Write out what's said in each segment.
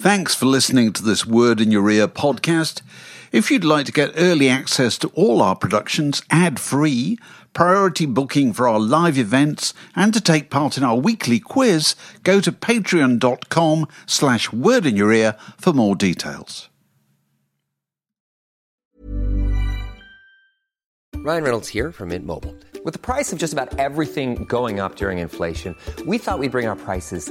Thanks for listening to this Word in Your Ear podcast. If you'd like to get early access to all our productions ad free, priority booking for our live events, and to take part in our weekly quiz, go to patreon.com slash word in your ear for more details. Ryan Reynolds here from Mint Mobile. With the price of just about everything going up during inflation, we thought we'd bring our prices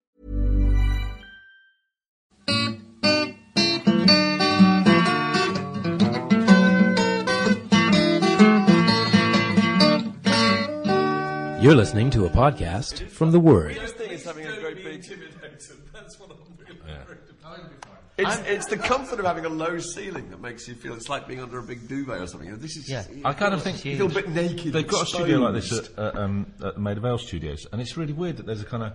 You're listening to a podcast from The Word. It's, it's the comfort of having a low ceiling that makes you feel it's like being under a big duvet or something. This is Yeah. I kind of think you feel a bit naked. They've got a studio like this exposed. at, uh, um, at Maida Vale Studios, and it's really weird that there's a kind of.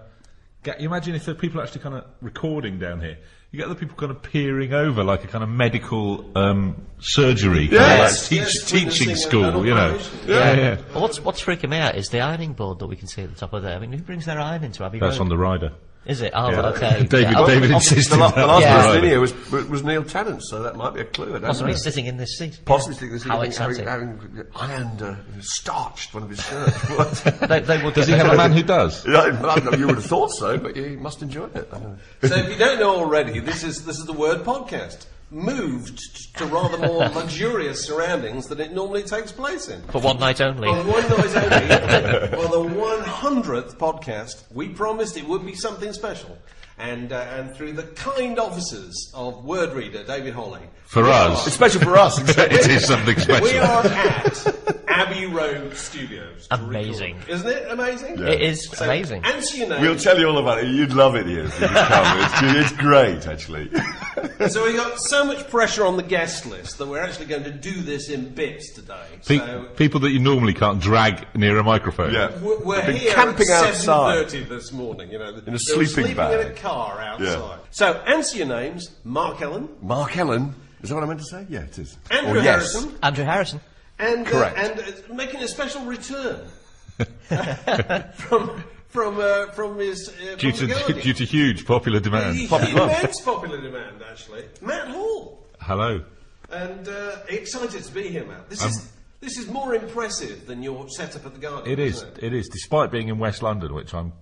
ga- You imagine if there are people actually kind of recording down here. You get other people kind of peering over, like a kind of medical um, surgery, kind of Yes, like teach, yes, teaching school, you know. operation. Yeah, yeah. Well, what's what's freaking me out is the ironing board that we can see at the top of there. I mean, who brings their iron into Abbey That's Road? on the rider. Is it? Oh, Yeah. okay. David- Yeah, oh, David oh, insisted The, la- the last Yeah. person in here was, was Neil Tennant, so that might be a clue. I don't Possibly know. sitting in this seat. Possibly sitting in this seat. How having, exciting. having, having ironed, uh, starched one of his shirts. they, they would Does he have a man who does? Yeah, I don't know, you would have thought so, but you must enjoy it. I don't know. So if you don't know already, this is this is the word podcast. Moved to rather more luxurious surroundings than it normally takes place in. for one night only. On one night only, for the 100th podcast, we promised it would be something special. And, uh, and through the kind offices of word reader David Holly. For us. are- It's special for us, exactly. it is something special. We are at Abbey Road Studios. Amazing. record. Isn't it amazing? It is So, amazing. Answer your name. We'll tell you all about it. You'd love it here. if you come. It's, it's great, actually. So we got so much pressure on the guest list that we're actually going to do this in bits today. Pe- so people that you normally can't drag near a microphone. Yeah. we're, we're here camping at outside. 7.30 this morning, you know. In a They were sleeping sleeping bag. In a car outside. Yeah. So answer your names. Mark Ellen, Mark Ellen. Is that what I meant to say? Yeah, it is. Andrew Or yes. Harrison, Andrew Harrison. and, uh, Correct. and uh, making a special return from, from, uh, from his... Uh, Due from the to, Guardian. due to huge popular demand. Immense popular demand, actually. Matt Hall. Hello. And uh, excited to be here, Matt. This is this is more impressive than your setup at the Guardian. It is. isn't it? It is. Despite being in West London, which I'm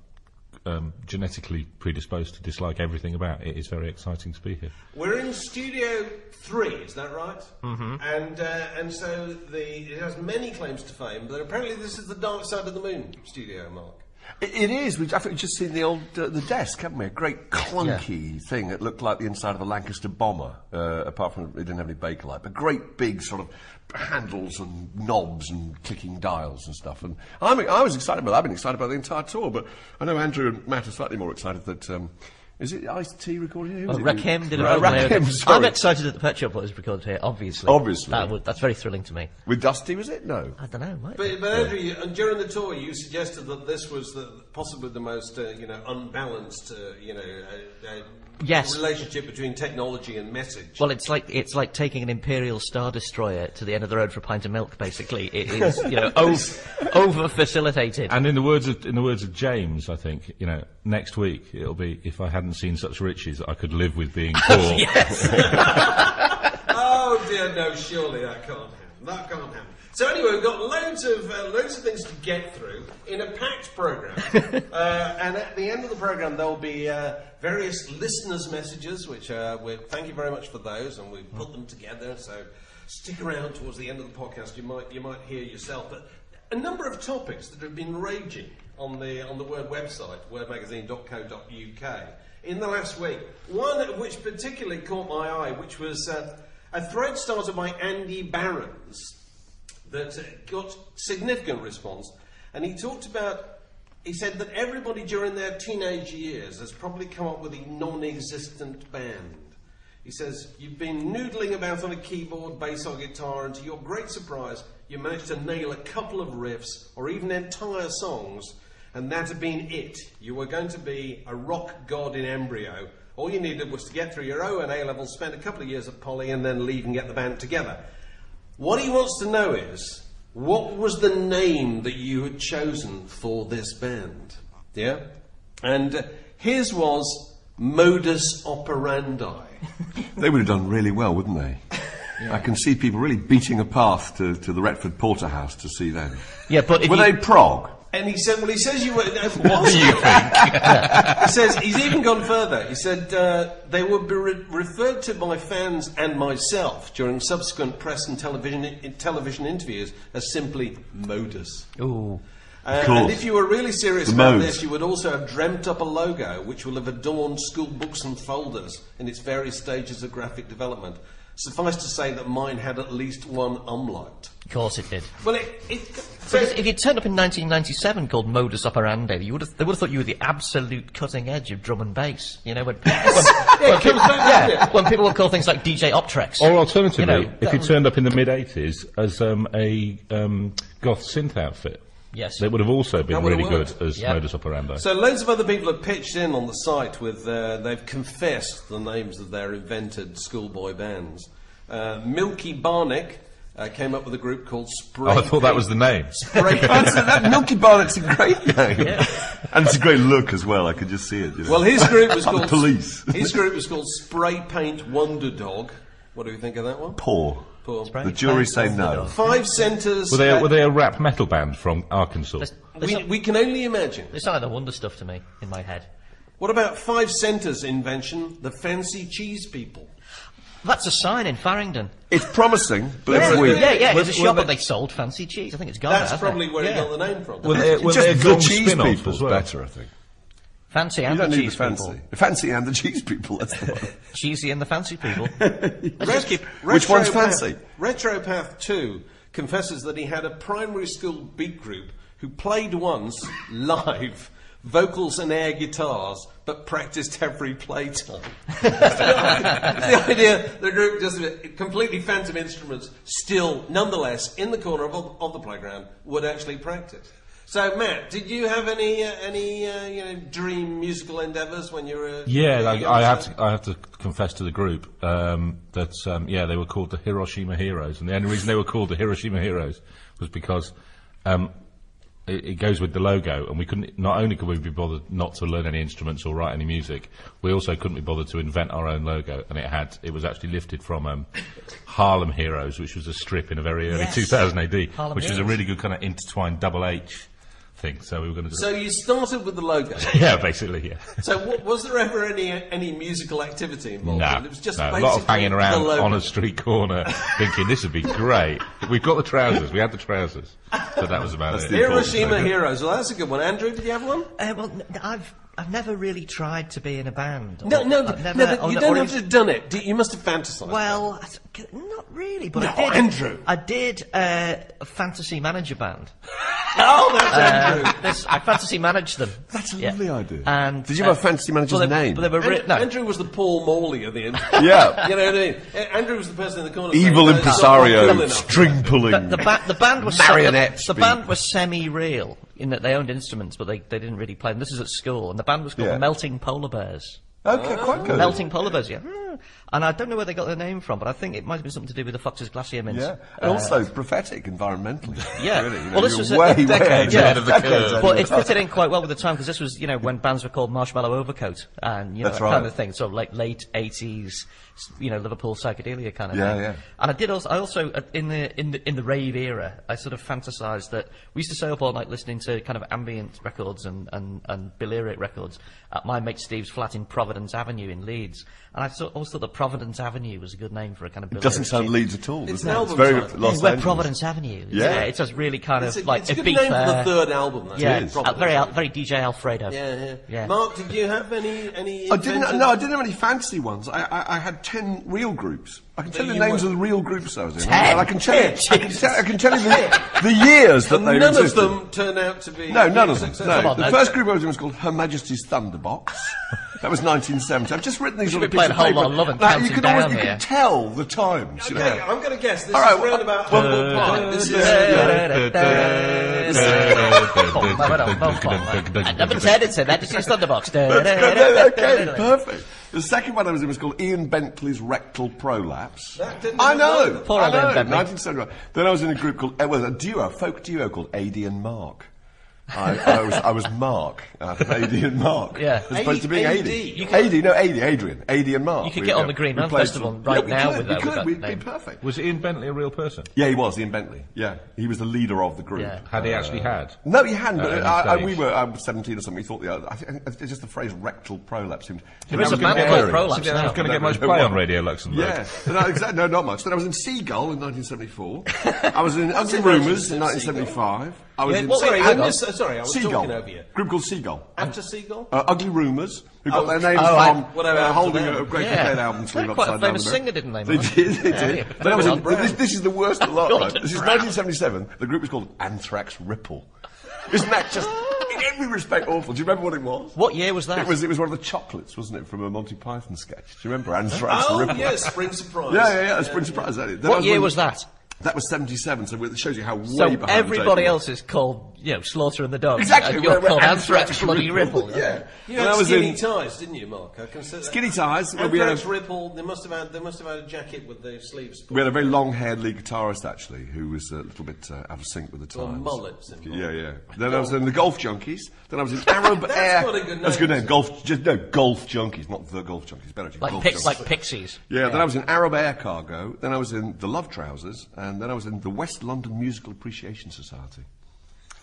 um, genetically predisposed to dislike everything about, it is very exciting to be here. We're in Studio Three, is that right? Mm-hmm. And uh, and so the it has many claims to fame, but apparently this is the Dark Side of the Moon studio, Mark. It, is. We've I think we've just seen the old uh, the desk, haven't we? A great clunky thing that looked like the inside of a Lancaster bomber. Uh, apart from it didn't have any Bakelite, but great big sort of handles and knobs and clicking dials and stuff. And I'm, I was excited about. that. I've been excited about the entire tour, but I know Andrew and Matt are slightly more excited that. Um, is it Ice T recorded here? Oh, Was it- Rakim did a Ra- vocal. Rakim, sorry. I'm excited that the Pet Shop Boys recorded here, obviously. Obviously. That would, that's very thrilling to me. With Dusty, was it? No. I don't know, might But, but Andrew, you, and during the tour, you suggested that this was the, possibly the most uh, you know unbalanced uh, you know uh, uh, Yes. relationship between technology and message. Well, it's like it's like taking an Imperial Star Destroyer to the end of the road for a pint of milk. Basically, it is you know over, over facilitated. And in the words of in the words of James, I think you know next week it'll be if I hadn't seen such riches, I could live with being poor. yes. Oh dear, no! Surely that can't happen. That can't happen. So anyway, we've got loads of uh, loads of things to get through in a packed program, uh, and at the end of the program there'll be uh, various listeners' messages, which uh, we thank you very much for those, and we've put them together. So stick around towards the end of the podcast. You might you might hear yourself. But a number of topics that have been raging on the on the Word website, wordmagazine.co.uk, in the last week. One which particularly caught my eye, which was uh, a thread started by Andy Barons that got significant response, and he talked about. He said that everybody during their teenage years has probably come up with a non-existent band. He says, You've been noodling about on a keyboard, bass, or guitar, and to your great surprise, you managed to nail a couple of riffs or even entire songs, and that had been it. You were going to be a rock god in embryo. All you needed was to get through your O and A levels, spend a couple of years at Poly, and then leave and get the band together. What he wants to know is, what was the name that you had chosen for this band? Yeah? And uh, his was Modus Operandi. They would have done really well, wouldn't they? I can see people really beating a path to, to the Retford Porterhouse to see them. Yeah, but Were you- they prog? And he said, well, he says you were. What do you think? he says, he's even gone further. He said, uh, they would be re- referred to by fans and myself during subsequent press and television, in, television interviews as simply modus. Ooh. Uh, and if you were really serious The about modes. this, you would also have dreamt up a logo which will have adorned school books and folders in its various stages of graphic development. Suffice to say that mine had at least one umlaut. Of course it did. Well, it, it, Because if you turned up in 1997 called Modus Operandi, you would have, they would have thought you were the absolute cutting edge of drum and bass. You know, when, when, when, people, yeah, when people would call things like DJ Optrex. Or alternatively, You know, if you turned up in the mid 80s as um, a um, goth synth outfit, Yes. that would have also been That would really good as Yeah. modus operandi. So loads of other people have pitched in on the site with uh, they've confessed the names of their invented schoolboy bands. Uh, Milky Barnick uh, came up with a group called Spray. oh, I thought that was the name. Spray That's, that Milky Barnett's a great name. yeah. And it's a great look as well, I could just see it. you know. Well, his group was called police. His group was called Spray Paint Wonder Dog. What do you think of that one? Poor. Poor. The jury say no. Five centres. Were they, uh, were they a rap metal band from Arkansas? we, we can only imagine. They sound like the wonder stuff to me in my head. What about Five Centres invention? The fancy cheese people. That's a sign in Farringdon. It's promising, but Yeah, it's weird. yeah, yeah. It was a shop were and they sold fancy cheese. I think it's gone. That's now, probably where yeah. he got the name from. Were they, were Just they a the Gong cheese spin-off people's as well? better, I think. Fancy You and don't the need cheese the fancy. people. The fancy and the cheese people, that's the one. Cheesy and the fancy people. Ret- Which one's Retropath- fancy? Retropath 2 confesses that he had a primary school beat group who played once, live, vocals and air guitars, but practiced every playtime. the idea the group just completely phantom instruments, still, nonetheless, in the corner of, of the playground, would actually practice. So, Matt, did you have any uh, any uh, you know dream musical endeavours when you were? Yeah, when I, I have to. I have to confess to the group um, that um, yeah, they were called the Hiroshima Heroes, and the only reason they were called the Hiroshima Heroes was because um, it, it goes with the logo, and we couldn't. Not only could we be bothered not to learn any instruments or write any music, we also couldn't be bothered to invent our own logo, and it had. It was actually lifted from um, Harlem Heroes, which was a strip in a very early Yes. 2000 AD, Harlem which was a really good kind of intertwined double H thing. So we were going to. do. So you started with the logo. yeah, basically, yeah. So wa- was there ever any any musical activity involved? No, in it? it was just no, a lot of hanging around on a street corner, thinking this would be great. We've got the trousers. We had the trousers, so that was about That's it. the- Hiroshima Heroes. Well, that's a good one. Andrew, did you have one? Uh, well, n- I've I've never really tried to be in a band. No, Or- no, no. never- but or- you or don't have to have done it. You must have fantasized. Well, I not really, but No, I did. Andrew. I did uh, a fantasy manager band. oh, that's Andrew. Uh, this, I fantasy managed them. That's a Yeah. lovely idea. And Did you uh, have a fantasy manager's well, name? But they were Andrew, written. No, Andrew was the Paul Morley of the end. Yeah. you know what I mean? Andrew was the person in the corner. Evil saying, "No, it's not cool impresario, string pulling. the, the, ba- the band was Marionettes The, the band was semi-real in that they owned instruments, but they, they didn't really play them. This is at school, and the band was called Yeah. Melting Polar Bears. Okay, oh. quite good. Melting polar bears, yeah. And I don't know where they got their name from, but I think it might have been something to do with the Fox's Glacier Mints. Yeah, and uh, also prophetic environmentally. Yeah. really, you know, well, this you're was a- way, a way decade ahead ahead of the decades curve. ahead Well, of it the fitted in quite well with the time because this was, you know, when bands were called Marshmallow Overcoat and, you know, That's that right. kind of thing. So, like, late 80s, you know, Liverpool psychedelia kind of Yeah, thing. yeah. yeah. And I did also, I also, uh, in the, in the, in the rave era, I sort of fantasized that we used to stay up all night listening to kind of ambient records and, and, and records at my mate Steve's flat in Providence Avenue in Leeds, and I thought, always thought that Providence Avenue was a good name for a kind of. Building. It doesn't sound Leeds at all. It's doesn't an it? It's album very title. Los yeah, Where Angeles. Providence Avenue. Yeah. it's just really kind It's of a, like it's a good beat name for the third album. Though. Yeah, is. uh, very very DJ Alfredo. Yeah, yeah, Yeah. Mark, did you have any any? I didn't. invented- No, I didn't have any fancy ones. I, I, I had ten real groups. I can tell you you the names were- of the real groups I was in, Ten? and I can tell you. I can tell, I can tell you the, the years that And they none existed. of them turned out to be. No, none of them. successful. No. On, the no. first group I was in was called Her Majesty's Thunderbox. that was 1970. I've just written these little be playing bits of a whole lot of Love and Now, you can always, you here. can tell the times. You know. Okay, I'm going to guess this All is right, round about well, Humble Pie. This is. And number ten, it's a Majesty's Thunderbox. That's good. Okay, perfect. The second one I was in was called Ian Bentley's Rectal Prolapse. That didn't I know. know. Poor I old Ian know. Bentley. 1971. Then I was in a group called, uh, well, a duo, folk duo called Adi and Mark. I, I, was, I was Mark out of Adi and Mark. Yeah. As opposed to being AD. Adi. You Adi, no, Adi, Adrian. Adi and Mark. You could We- get on yeah, the Green we Man played Festival some- right yeah, we now could, with we that- could, with that We'd name. be perfect. Was Ian Bentley a real person? Yeah, he was, Ian Bentley. Yeah. He was the leader of the group. Yeah. Had he actually uh, had? No, he hadn't. Uh, but At any I, I, stage. we were. I was seventeen or something. We thought the. Other. I think it's just the phrase rectal prolapse seemed. There is a seemed band very called scary. Prolapse I was going to get much no, play on Radio Luxembourg. Yeah, no, exactly. No, not much. Then I was in Seagull in 1974. I was in Ugly it Rumours in mentioned in 1975. I was Yeah, in were Sorry, I missed- sorry, I was Seagull. talking over you. Group called Seagull. After Seagull? Uh, Ugly Rumours, who got Oh, their names oh, from Whatever uh, holding them? a Great Yeah. Dead album sleeve They're quite a famous singer, didn't they, They did, they Yeah, did. yeah. Was in, this, this is the worst of the lot. Right? This is 1977. The group was called Anthrax Ripple. Isn't that just, in every respect, awful? Do you remember what it was? What year was that? It was, it was one of the chocolates, wasn't it, from a Monty Python sketch? Do you remember Anthrax Oh, Ripple? yes, Spring Surprise. Yeah, yeah, yeah. Spring Surprise. That is. Then I What year was that? That was 77, so it shows you how way So behind everybody the else is called, you know, Slaughter and the Dogs. Exactly. And you're we're- we're called Anthrax Bloody Ripple. Ripple. Yeah. You When had I was skinny in ties, didn't you, Mark? I consider skinny ties. well, we had a- Ripple. They must have had. They must have had a jacket with the sleeves. We had a very long-haired lead guitarist actually, who was a little bit uh, out of sync with the Or times. mullets involved. Yeah, yeah. Then I was in the Golf Junkies. Then I was in Arab That's Air. quite a good That's a good name. name. Golf, just no Golf Junkies, not the Golf Junkies. Better actually. Like, golf pix, Junkies. like Pixies. Yeah, then I was in Arab Air Cargo. Then I was in the Love Trousers, and then I was in the West London Musical Appreciation Society,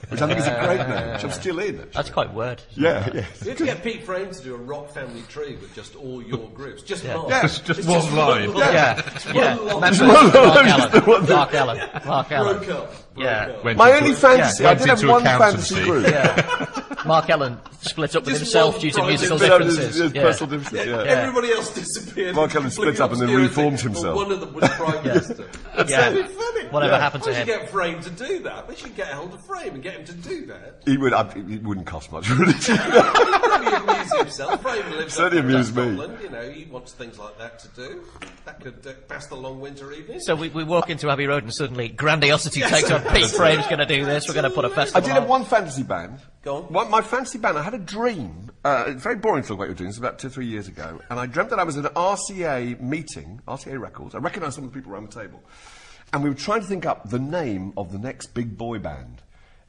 which I think is a great name. Which I'm still in. Actually. That's quite weird. Yeah, yeah. We have to get Pete Frame to do a rock family tree with just all your groups. Just Yeah. Mark. Yeah. Just, just It's one just line. one line. Yeah, yeah. One line. That's One Mark line, Allen. just the one thing. Mark Ellen. Mark Ellen. Broke up. Yeah. Went My only a- fantasy, I went did have one accountancy. fantasy group. Yeah. Mark Ellen split up with Just himself due to musical bit But, uh, differences. there's- there's Yeah. personal differences, yeah. Everybody else disappeared. Mark Ellen split up and then reformed himself. One of them was Prime Minister. That's Yeah. funny. Whatever happened to him. we should him? get Frame to do that. We should get hold of Frame and get him to do that. He would. I, it wouldn't cost much, would it? He'd probably amuse himself. Frame lives Certainly in amuse me. Scotland. You know, he wants things like that to do. That could uh, pass the long winter evening. So we, we walk into Abbey Road and suddenly grandiosity Yes. takes on. Pete Frame's going to do this. We're going to put a festival. I did have one fantasy band. Go on. One, my fancy band, I had a dream. Uh, it's very boring to talk about your dreams. It's about two, three years ago. And I dreamt that I was at an RCA meeting, RCA Records. I recognised some of the people around the table. And we were trying to think up the name of the next big boy band.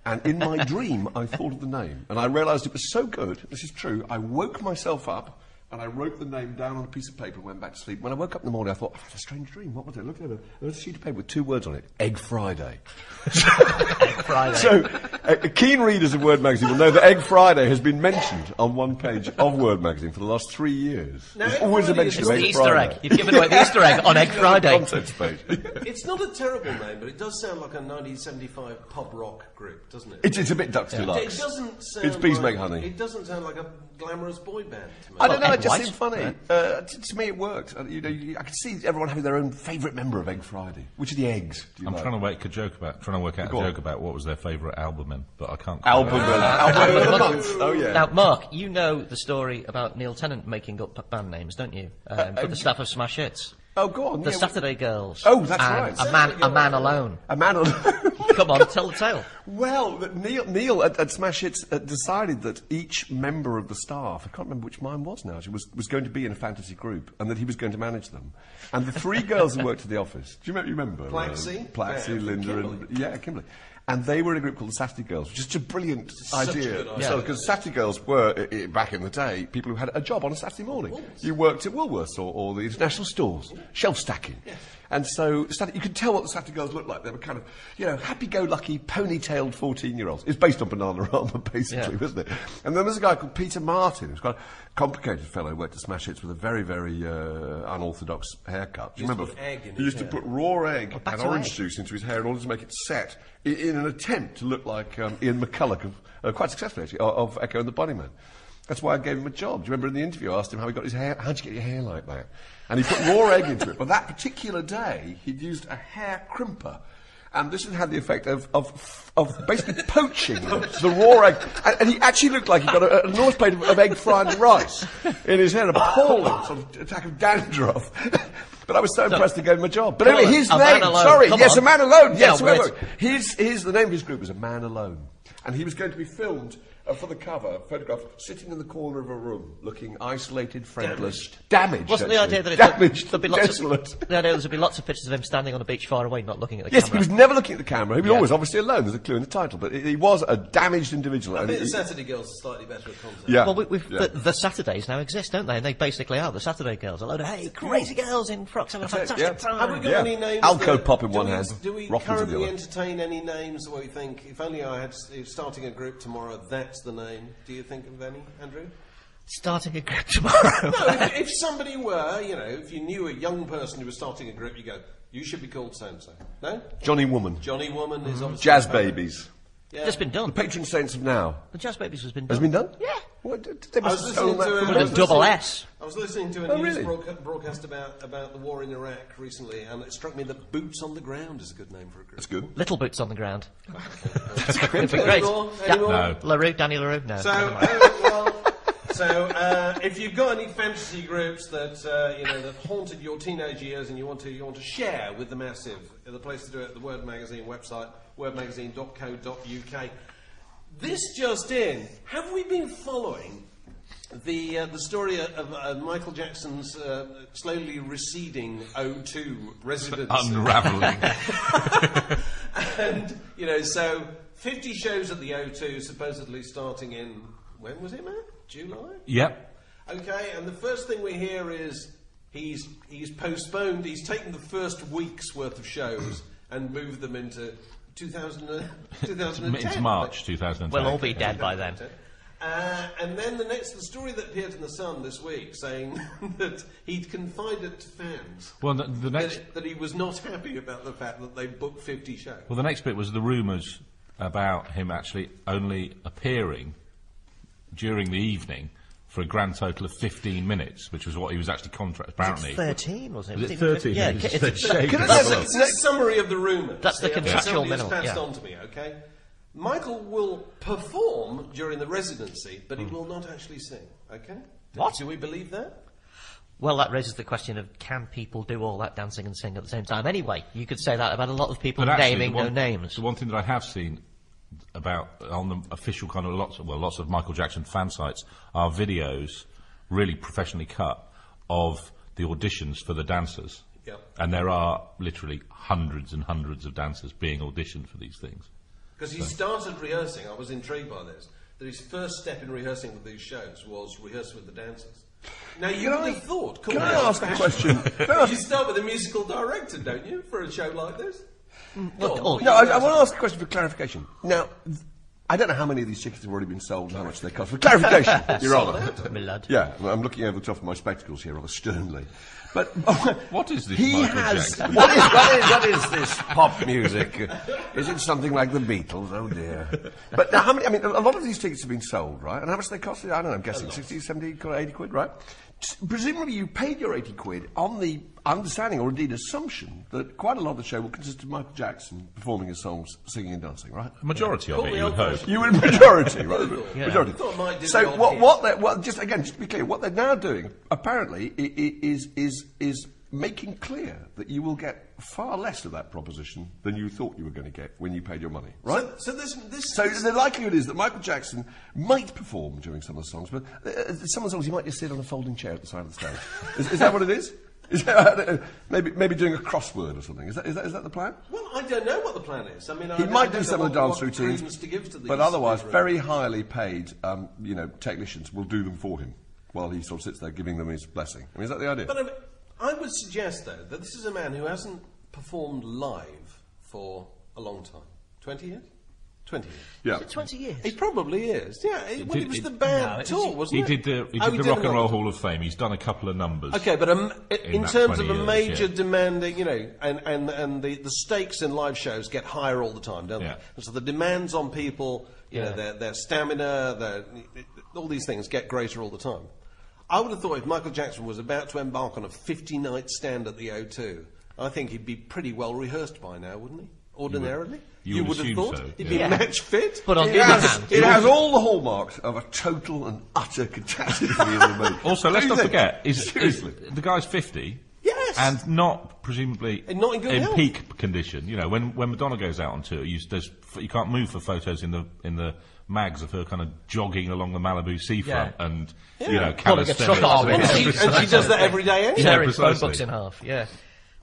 And in my dream, I thought of the name. And I realised it was so good, this is true, I woke myself up and I wrote the name down on a piece of paper and went back to sleep. When I woke up in the morning, I thought, I've had a strange dream. What was it? Look at it. There was a sheet of paper with two words on it Egg Friday. Friday. So, uh, keen readers of Word Magazine will know that Egg Friday has been mentioned on one page of Word Magazine for the last three years. Now, There's always a Friday mention of It's Egg the Easter Friday. egg. You've given away the Easter egg on Egg Friday. Contents page. It's not a terrible name, but it does sound like a 1975 pub rock group, doesn't it? It's, it's a bit Ducks It Deluxe. doesn't sound It's Bees like, Make Honey. It doesn't sound like a glamorous boy band to me. I don't know, Egg it just White. seemed funny. Uh, to, to me, it worked. Uh, you know, you, I could see everyone having their own favourite member of Egg Friday. Which are the eggs? Do you I'm like? trying to make a joke about, trying to work out Go a on. joke about what was their favourite album in, but I can't. Album, of- album of the month. Oh yeah. Now, Mark, you know the story about Neil Tennant making up band names, don't you? Um, for the staff of Smash Hits. Oh, go on. The yeah, Saturday Girls. Oh, that's and right. A man, a man alone. A man alone. Come on, tell the tale. Well, Neil, Neil at, at Smash Hits uh, decided that each member of the staff, I can't remember which mine was now, was, was going to be in a fantasy group and that he was going to manage them. And the three girls who worked at the office, do you remember? You remember Plaxi? Uh, Plaxi, Yeah, Linda, and yeah, Kimberly. And they were in a group called the Saturday Girls, which is just a brilliant Such a idea. good idea. So, because Saturday Girls were, i- i- back in the day, people who had a job on a Saturday morning. You worked at Woolworths or, or the international stores. shelf stacking. And so you could tell what the Saturday Girls looked like. They were kind of, you know, happy-go-lucky, pony-tailed 14-year-olds. It's based on Bananarama, basically, Yeah. wasn't it? And then there's a guy called Peter Martin, who's quite a complicated fellow, who worked at Smash Hits with a very, very uh, unorthodox haircut. Do you He used remember? he used to put raw egg back and orange egg. juice into his hair in order to make it set, in, in an attempt to look like um, Ian McCulloch, of, uh, quite successfully actually, of, of Echo and the Bunnymen. That's why I gave him a job. Do you remember in the interview I asked him how he got his hair? How'd you get your hair like that? And he put raw egg into it. But that particular day, he'd used a hair crimper. And this had had the effect of, of, of basically poaching the raw egg. And, and he actually looked like he'd got a, an enormous plate of, of egg fried rice in his hair, an appalling sort of attack of dandruff. But I was so impressed to gave him a job. But anyway, on, his name, sorry, Come yes, on. a man alone. Yes, Yeah, wait, well, wait. His, his, the name of his group was A Man Alone. And he was going to be filmed uh, for the cover, photographed, sitting in the corner of a room, looking isolated, friendless, damaged. Wasn't the idea that it, damaged, there'd be lots desolate. Of, the idea there'd be lots of pictures of him standing on a beach far away, not looking at the camera. Yes, he was never looking at the camera. He was Yeah. always obviously alone. There's a clue in the title, but he, he was a damaged individual. I think the Saturday Girls are slightly better at content. yeah, Well, we, we've, yeah. the, the Saturdays now exist, don't they? And they basically are the Saturday girls. A load of hey, crazy girls in frocks having a fantastic yeah. time. Have we got Yeah. any names? Alco that- pop in do one we- hand, Do we Rockers in the currently other. entertain any names where we think, if only I had s- if starting a group tomorrow, that's the name? Do you think of any, Andrew? Starting a group tomorrow. No, if, if somebody were, you know, if you knew a young person who was starting a group, you go, you should be called so and so. No? Johnny Woman, Johnny Woman is mm-hmm. obviously. Jazz a favourite. Babies, Yeah. Just been done. the patron saints of now. The Jazz Babies has been Has done. it been done? Yeah. What, d- they I was have listening to from a, With I a was double listening- S. I was listening to a Oh, news really? broadca- broadcast about, about the war in Iraq recently, and it struck me that Boots on the Ground is a good name for a group. That's good. Little boots on the ground. It'd great. Any more? Yeah. No. LaRue, Danny LaRue? No. So, never uh, well, so uh, if you've got any fantasy groups that uh, you know that haunted your teenage years and you want to you want to share with the massive, the place to do it, the Word Magazine website, wordmagazine.co.uk. This just in: Have we been following the uh, the story of uh, Michael Jackson's uh, slowly receding O2 residency? Unravelling. and you know, so 50 shows at the O2, supposedly starting in when was it, Matt? July. yep. Okay, and the first thing we hear is he's he's postponed. He's taken the first week's worth of shows and moved them into 2000, uh, 2010. Into March 2010. We'll all be dead by then. Uh, and then the next, the story that appeared in the Sun this week, saying that he'd confided to fans Well, the, the next. that, that he was not happy about the fact that they booked 50 shows. Well, the next bit was the rumours about him actually only appearing during the evening for a grand total of 15 minutes, which was what he was actually contracted. Apparently, 13, wasn't it? Was it 13? Yeah, It's it's, the it's, shade Can I of just a summary of the rumours? That's the Yeah, contractual somebody has minimum, passed yeah. on to me, okay? Michael will perform during the residency, but he hmm. will not actually sing, okay? What? Do we believe that? Well, that raises the question of can people do all that dancing and sing at the same time? Anyway, you could say that about a lot of people But actually, naming the one, no names. The one thing that I have seen about on the official kind of lots of well lots of Michael Jackson fan sites are videos, really professionally cut, of the auditions for the dancers. Yep. And there are literally hundreds and hundreds of dancers being auditioned for these things. Because he started rehearsing, I was intrigued by this, that his first step in rehearsing with these shows was rehearsing with the dancers. Now, you Can would I- thought... can I ask a question? Can you start with a musical director, don't you, for a show like this? Well, oh, No, I, I want to ask a question for clarification. Now, th- I don't know how many of these tickets have already been sold and how much they cost. For clarification, Your Honour. my lad. Yeah, I'm looking over the top of my spectacles here rather sternly. But What is this He Michael has. Jackson? What is, what, is, what is this pop music? Is it something like the Beatles? Oh dear. But now, how many? I mean, a lot of these tickets have been sold, right? And how much they cost? I don't know. I'm guessing 60, 70, 80 quid, right? S- Presumably, you paid your 80 quid on the understanding, or indeed assumption, that quite a lot of the show will consist of Michael Jackson performing his songs, singing and dancing, right? Majority of Call it, you would old hope. You would majority, right? Yeah. Majority. Thought it might do So what? What? They're, well, just again, just to be clear, what they're now doing apparently i- i- is is is making clear that you will get far less of that proposition than you thought you were going to get when you paid your money, right? So, so this, this, So this- the likelihood is that Michael Jackson might perform during some of the songs, but uh, some of the songs he might just sit on a folding chair at the side of the stage. is, is that what it is? Is that, uh, maybe maybe doing a crossword or something? Is that is that, is that the plan? Well, I don't know what the plan is. I mean, I He might do some of the dance routines, to to but otherwise, very highly paid, um, you know, technicians will do them for him while he sort of sits there giving them his blessing. I mean, is that the idea? But mean, I would suggest, though, that this is a man who hasn't performed live for a long time. 20 years? 20 years. Yeah. Is it 20 years? He probably is. Yeah, it, well, did- it was it- the band No, it was- tour, wasn't He it? did the, he Oh, did the Rock and Roll. Hall of Fame. He's done a couple of numbers. Okay, but um, in that terms of a years, major yeah. demanding, you know, and, and, and the, the stakes in live shows get higher all the time, don't Yeah. they? And so the demands on people, you know, their, their stamina, their, all these things get greater all the time. I would have thought if Michael Jackson was about to embark on a 50 night stand at the O2, I think he'd be pretty well rehearsed by now, wouldn't he? Ordinarily? you would have thought? so, He'd yeah. be match fit? But on It has, hand, it has all the hallmarks of a total and utter catastrophe in the movie. Also, let's not think? forget, is, is Seriously. the guy's 50. Yes. And not presumably And not in good health. peak condition. You know, when when Madonna goes out on tour, you, there's, you can't move for photos in the in the mags of her kind of jogging along the Malibu seafront Yeah. and you know Pulling a truck calisthenics. off and, she, and she does that every day anyway. tearing phone books in half. Yeah.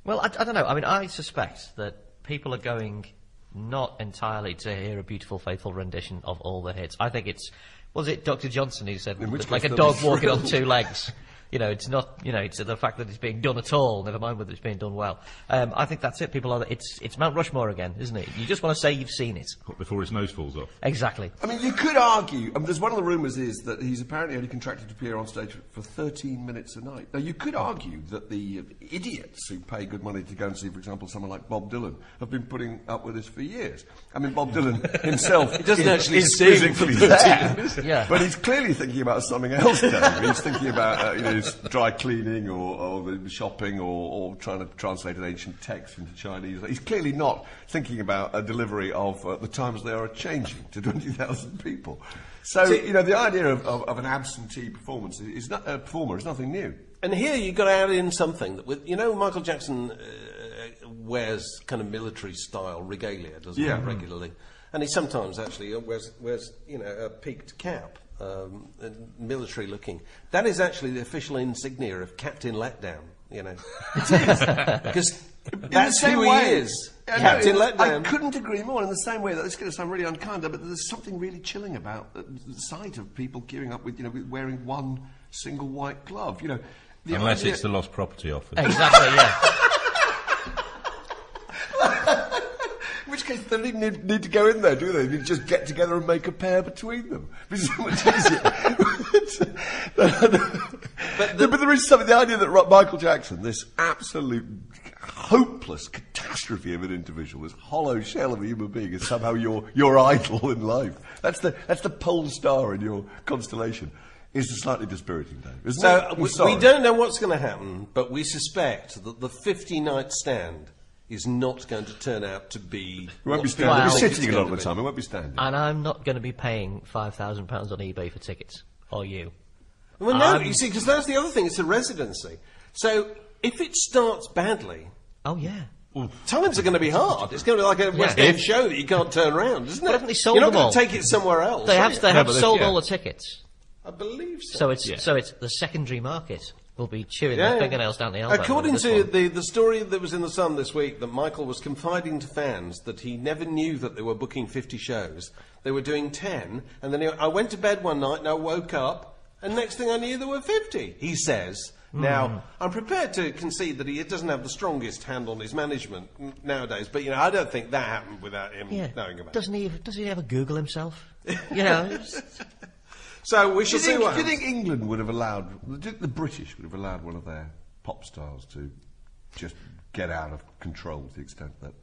Well, I, I don't know. I mean, I suspect that people are going not entirely to hear a beautiful, faithful rendition of all the hits. I think it's was it Dr. Johnson who said In which that, like a dog walking on two legs. You know, it's not. You know, it's the fact that it's being done at all. Never mind whether it's being done well. Um, I think that's it. People are. It's it's Mount Rushmore again, isn't it? You just want to say you've seen it. before his nose falls off. Exactly. I mean, you could argue. I mean, there's one of the rumours is that he's apparently only contracted to appear on stage for 13 minutes a night. Now, you could argue that the idiots who pay good money to go and see, for example, someone like Bob Dylan, have been putting up with this for years. I mean, Bob Dylan himself He doesn't is, actually is sing for physically 13 there, Yeah. but he's clearly thinking about something else. Dave. He's thinking about uh, you know dry cleaning or, or shopping or, or trying to translate an ancient text into Chinese. He's clearly not thinking about a delivery of uh, the times they are changing to 20,000 people. So, you know, the idea of, of, of an absentee performance is, is not, uh, performer is nothing new. And here you've got to add in something that, with, you know, Michael Jackson uh, wears kind of military style regalia, doesn't Yeah. he, regularly? And he sometimes actually uh, wears, wears you know, a peaked cap, um, military looking. That is actually the official insignia of Captain Letdown, you know. Because In that's the same who way, he is. Yeah, no, Captain I couldn't agree more. In the same way that this is going to sound really unkind, but there's something really chilling about the the sight of people gearing up with, you know, with wearing one single white glove. You know, the Unless idea- it's the lost property office. Exactly. Yeah. In which case, they don't even need, need to go in there, do they? They just get together and make a pair between them. It's so much easier. but, but there is something, the idea that Michael Jackson, this absolute hopeless catastrophe of an individual, this hollow shell of a human being, is somehow your, your idol in life. That's the, that's the pole star in your constellation. Is a slightly dispiriting, Dave. Isn't So it? We, we don't know what's going to happen, but we suspect that the 50 night stand is not going to turn out to be. We won't be standing. Well- We'll be sitting a lot of the be. time. We won't be standing. And I'm not going to be paying five thousand pounds on eBay for tickets. Or you. Well, no, Um, you see, because that's the other thing. It's a residency. So if it starts badly, Oh yeah. times are going to be hard. It's going to be like a West Yeah. End show that you can't turn around, isn't it? But haven't they sold You're not them all? going to take it somewhere else. They are have you? they have but they- sold yeah. all the tickets. I believe so. So it's Yeah. so it's the secondary market will be chewing Yeah, their fingernails down the elbow. According to one. the, the story that was in the Sun this week, that Michael was confiding to fans that he never knew that they were booking 50 shows. They were doing 10, and then he, I went to bed one night and I woke up, and next thing I knew there were 50, he says. Hmm. Now, I'm prepared to concede that he doesn't have the strongest hand on his management n- nowadays, but you know, I don't think that happened without him yeah. knowing about it. Doesn't he? Does he ever Google himself? You know. it's- it. So we Do shall you, see think, what do you happens. think England would have allowed, do you think the British would have allowed one of their pop stars to just get out of control to the extent that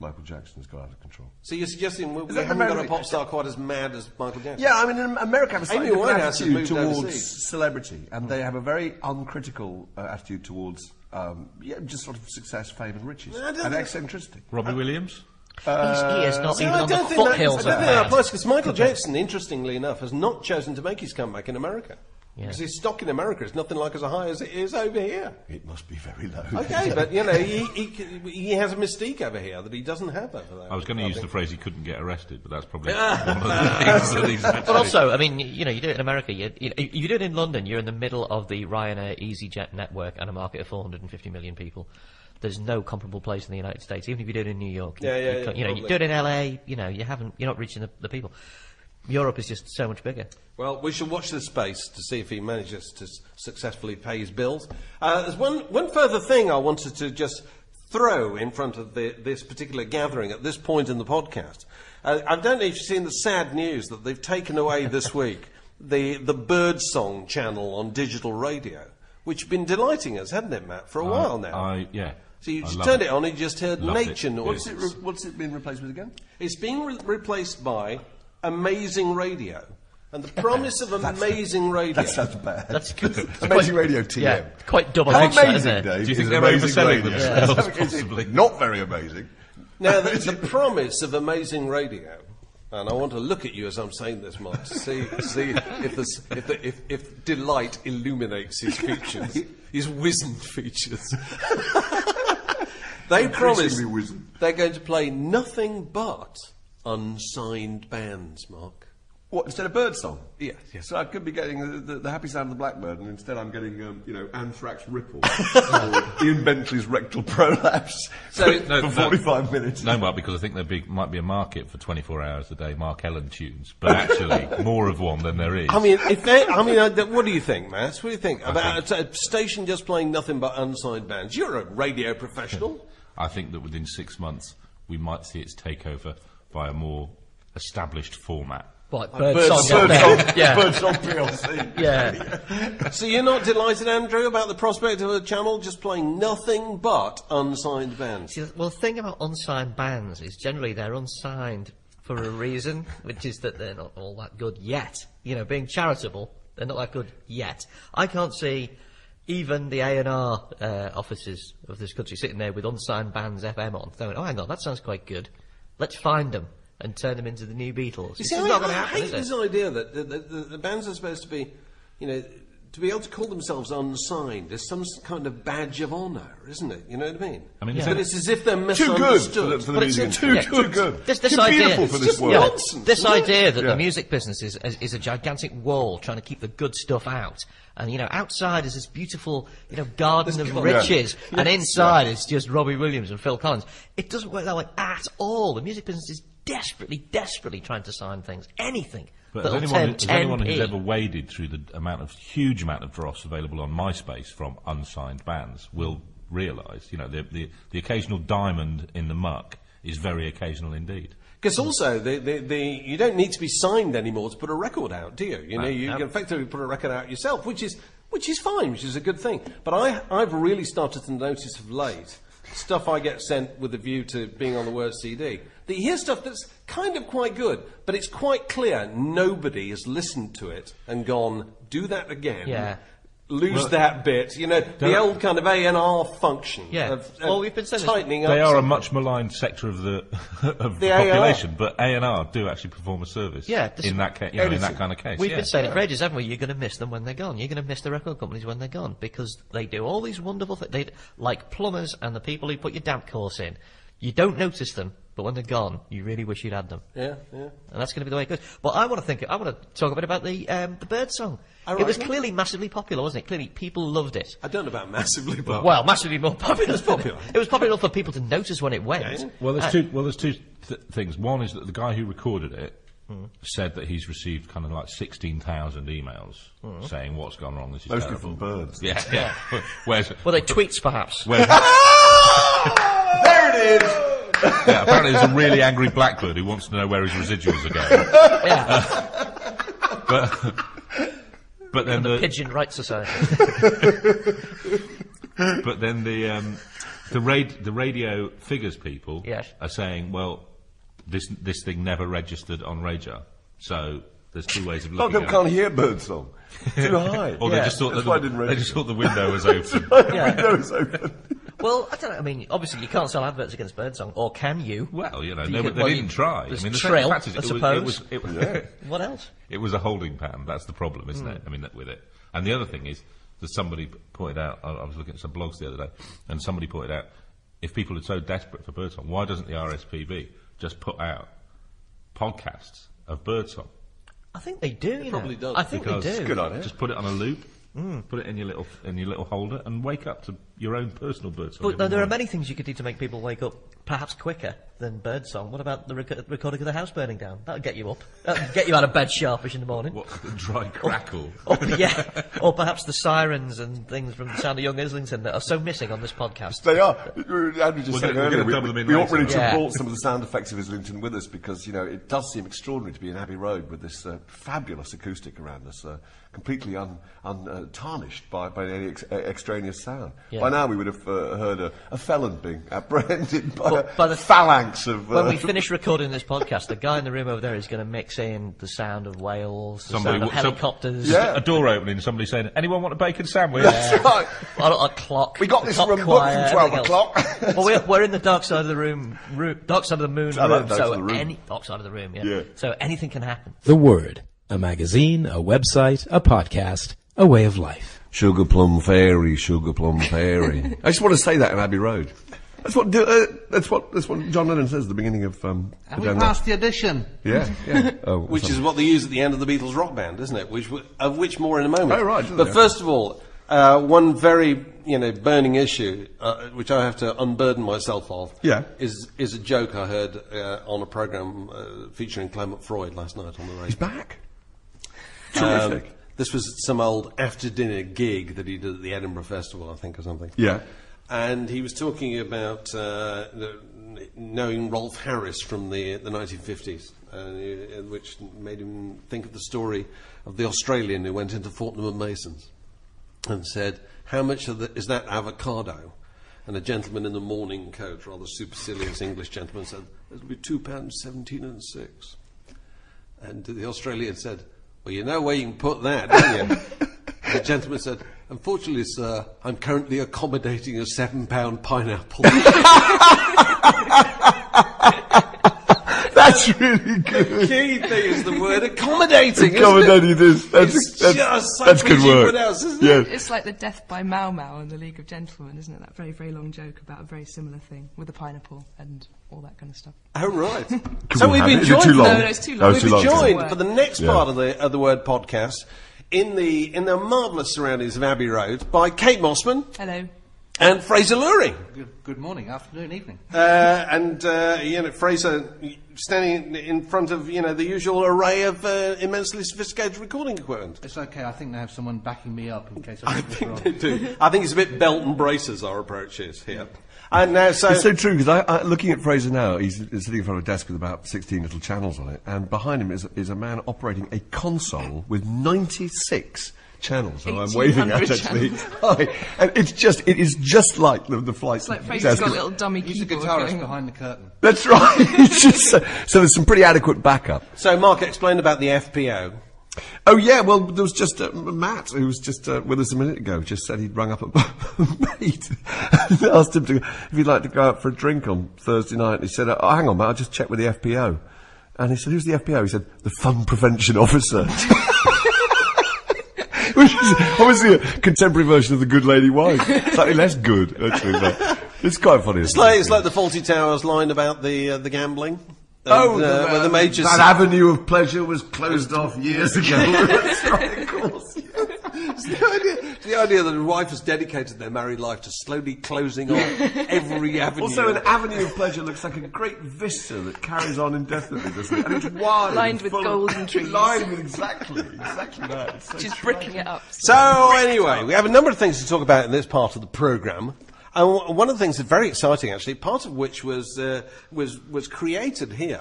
Michael Jackson has got out of control? So you're suggesting we, we that haven't got a America- pop star quite as mad as Michael Jackson? Yeah, I mean, in America have a slightly Amy different Winehouse has attitude moved towards overseas. celebrity, and they have a very uncritical uh, attitude towards um, yeah, just sort of success, fame, and riches, No, I don't and think- eccentricity. Robbie Williams? He's, he is not See, even I on the don't think that, I foothills don't of that applies because Michael Jackson, interestingly enough, has not chosen to make his comeback in America. Yeah. Because his stock in America is nothing like as high as it is over here. It must be very low. Okay, but you know, he, he, he has a mystique over here that he doesn't have over there. I was going to use the phrase he couldn't get arrested, but that's probably one of the things that he's actually... But also, I mean, you know, you do it in America. You, you, you do it in London. You're in the middle of the Ryanair EasyJet network and a market of 450 million people. There's no comparable place in the United States. Even if you do it in New York, you- Yeah, yeah, you, yeah, can't- you know, you do it in LA. You know, you haven't. You're not reaching the, the people. Europe is just so much bigger. Well, we shall watch this space to see if he manages to successfully pay his bills. Uh, there's one, one further thing I wanted to just throw in front of the, this particular gathering at this point in the podcast. Uh, I don't know if you've seen the sad news that they've taken away this week the, the Birdsong channel on digital radio, which has been delighting us, hasn't it, Matt, for a while now? I, yeah. So you just turned it. on and you just heard Loved it. nature noises. What's it, re- what's it been replaced with again? It's been re- replaced by Amazing Radio. And the promise of Amazing Radio. That sounds bad. That's good. Amazing Radio TM. Yeah, quite double How edged, amazing, isn't it? Dave. Do you think they're amazing overselling radio. themselves, Is it possibly? Not very amazing. Now, the, the promise of Amazing Radio, and I want to look at you as I'm saying this, Mark, to see, see if, this, if, the, if, if delight illuminates his features, his wizened features. they promise they're going to play nothing but unsigned bands, Mark. What, instead of birdsong? Yes, yes. So I could be getting the, the, the happy sound of the blackbird, and instead I'm getting, um, you know, anthrax ripple, or Ian Bentley's rectal prolapse So- for, No, for no. 45 minutes. No, Mark, because I think there be, might be a market for 24 hours a day Mark Ellen tunes, but actually more of one than there is. I mean, if they, I mean, uh, what do you think, Matt? What do you think about a, a station just playing nothing but unsigned bands? You're a radio professional. I think that within six months we might see its takeover by a more established format. What, Bird bird song? song. yeah. Birdsong, Yeah. birdsong PLC. Yeah. So you're not delighted, Andrew, about the prospect of a channel just playing nothing but unsigned bands? See, well, the thing about unsigned bands is generally they're unsigned for a reason, which is that they're not all that good yet. You know, being charitable, they're not that good yet. I can't see even the A&R uh, offices of this country sitting there with unsigned bands FM on, going, oh, hang on, that sounds quite good. Let's find them and turn them into the new Beatles. You It's I, not going to happen. I happen, hate is this it? idea that the, the, the, the bands are supposed to be, you know, to be able to call themselves unsigned is some kind of badge of honour, isn't it? You know what I mean? I mean, but it's as if they're misunderstood. Too good for the, for the But music. a- Too, yeah. too good. This, this too idea, beautiful for this just world. yeah, nonsense, this idea that Yeah. the music business is, is, is a gigantic wall trying to keep the good stuff out, and you know, outside is this beautiful, you know, garden of garden. riches, and inside is just Robbie Williams and Phil Collins. It doesn't work that way at all. The music business is desperately, desperately trying to sign things, anything But that'll as anyone, as anyone who's ever waded through the amount of huge amount of dross available on MySpace from unsigned bands will realise, you know, the, the, the occasional diamond in the muck is very occasional indeed. Because also, the, the, the, you don't need to be signed anymore to put a record out, do you? You know, you can effectively put a record out yourself, which is, which is fine, which is a good thing. But I, I've really started to notice of late stuff I get sent with a view to being on the word CD. That you hear stuff that's kind of quite good, but it's quite clear nobody has listened to it and gone, do that again. Yeah. Lose Well, that bit, you know, the old kind of A and R function Yeah. of, of Well, we've been saying this- tightening up. They are a much maligned sector of the of the, The A&R. population, but A and R do actually perform a service. Yeah, in that ca- you know, in that kind of case. We've yeah. been saying it for ages, haven't we? You're going to miss them when they're gone. You're going to miss the record companies when they're gone because they do all these wonderful things. They like plumbers and the people who put your damp course in. You don't notice them, but when they're gone, you really wish you'd had them. Yeah, yeah. And that's going to be the way it goes. But I want to think. I want to talk a bit about the um, the bird song. All It was right. clearly massively popular, wasn't it? Clearly, people loved it. I don't know about massively, but Well, massively more popular. It was popular. It was popular enough for people to notice when it went. Yeah. Well, there's Uh, two. Well, there's two th- things. One is that the guy who recorded it said that he's received kind of like sixteen thousand emails saying what's gone wrong. This is Mostly terrible. from birds. Yeah, yeah. Where's, Were they tweets, perhaps? where's, There it is! Yeah, apparently there's a really angry blackbird who wants to know where his residuals are going. yeah. But, but then the, Pigeon Rights Society. but then the um, the, rad- the radio figures people Yes. are saying, well, this this thing never registered on Radar, so there's two ways of A lot of looking people at can't hear birdsong. Too high. Or Yeah. they just thought That's that the, they just thought the window was open. Yeah. The window's open. Well, I don't know. I mean, obviously you can't sell adverts against birdsong, or can you? Well, you know, You no, could- but they well, didn't you- try. I there's mean, the Trill, fact is, I it was, it suppose. was, it was, What else? it was a holding pattern. That's the problem, isn't Hmm. it? I mean, that, with it. And the other thing is that somebody p- pointed out. I, I was looking at some blogs the other day, and somebody pointed out if people are so desperate for birdsong, why doesn't the RSPB just put out podcasts of birdsong? I think they do. You probably know. does. I think Because they do. Good idea. Just put it on a loop. Hmm. Put it in your little in your little holder and wake up to your own personal birdsong. But there are many things you could do to make people wake up perhaps quicker than Birdsong. What about the rec- recording of the house burning down? That'll get you up. That'll get you out of bed sharpish in the morning. What, the dry crackle? Or, yeah, or perhaps the sirens and things from the Sound of Young Islington that are so missing on this podcast. They are. Andrew just We're said gonna- we're earlier, we, double them in we ought really to Yeah. have brought some of the sound effects of Islington with us because, you know, it does seem extraordinary to be in Abbey Road with this uh, fabulous acoustic around us, uh, completely untarnished un, uh, by, by any ex- uh, extraneous sound. Yeah. By now we would have uh, heard a, a felon being apprehended by, But by the- phalanx of... Uh, When we finish recording this podcast, the guy in the room over there is going to mix in the sound of whales, the Somebody sound of w- some- helicopters, Yeah. A door opening, somebody saying, "Anyone want a bacon sandwich?" That's right. a, a clock. We got this room from book from 12 o'clock. well, we're, we're in the dark side of the room, room dark side of the moon I like room, so the room. any dark side of the room, yeah. Yeah. So anything can happen. The Word, a magazine, a website, a podcast, a way of life. Sugar plum fairy, sugar plum fairy. I just want to say that in Abbey Road. That's what uh, that's what that's what John Lennon says at the beginning of. Um, Have the we Down passed the audition? Yeah, yeah. Oh, Which sorry. is what they use at the end of the Beatles rock band, isn't it? Which, of which more in a moment. Oh, right, But there? first of all, uh, one very you know burning issue, uh, which I have to unburden myself of, Yeah. is is a joke I heard uh, on a program uh, featuring Clement Freud last night on the radio. He's back. Um, this was some old after dinner gig that he did at the Edinburgh Festival, I think, or something. Yeah. And he was talking about uh, the, knowing Rolf Harris from the, the 1950s, uh, which made him think of the story of the Australian who went into Fortnum and Masons and said, How much of the, is that avocado? And a gentleman in the morning coat, rather supercilious English gentleman, said, It'll be two pounds seventeen and six. And the Australian said, Well, you know where you can put that, don't you? the gentleman said, Unfortunately, sir, I'm currently accommodating a seven pound pineapple. That's really good. Key thing is the word accommodating. Accommodating isn't it? this. That's, It's that's, just so that's good bridging work. else, isn't yeah. it? It's like the death by Mau Mau in the League of Gentlemen, isn't it? That very, very long joke about a very similar thing with a pineapple and all that kind of stuff. Oh, right. So we we've have been it? Is it joined. too long? No, no, it's too long. Oh, We've too been long. joined for the next Yeah. part of the of the word podcast in the in the marvellous surroundings of Abbey Road by Kate Mossman Hello. And Fraser Lewry. Good, good morning, afternoon, evening. Uh, and uh, you know Fraser standing in front of you know the usual array of uh, immensely sophisticated recording equipment. It's okay, I think they have someone backing me up in case I, I get this think they do. I think it's a bit belt and braces our approach is here. And now, so, It's so true because I, I, looking at Fraser now, he's, he's sitting in front of a desk with about 16 little channels on it, and behind him is, is a man operating a console with 96 channels. And I'm waving at 1800 actually. Hi. and it's just, it is just like the, the flight It's like Fraser's got a little dummy He's the keyboard guitarist going on. behind the curtain. That's right. Just so, so there's some pretty adequate backup. so Mark explained about the FPO. Oh yeah, well there was just uh, Matt who was just uh, with us a minute ago. Just said he'd rung up a mate and asked him to if he'd like to go out for a drink on Thursday night. And he said, "Oh, hang on, mate, I'll just check with the FPO." And he said, "Who's the FPO?" He said, "The Fun Prevention Officer." Which is obviously a contemporary version of the Good Lady Wife. Slightly less good, actually. But it's quite funny. It's like, it's like the Fawlty Towers line about the uh, the gambling. Oh, And, uh, where the major that avenue of pleasure was closed off years ago. That's right, of course. It's the idea, the idea that a wife has dedicated their married life to slowly closing off every avenue. Also, an avenue of pleasure looks like a great vista that carries on indefinitely, doesn't it? And it's wide, Lined and with full of- golden trees. Lined with exactly, exactly that. So She's true. bricking it up. So anyway, we have a number of things to talk about in this part of the program. And one of the things that's very exciting, actually, part of which was uh, was was created here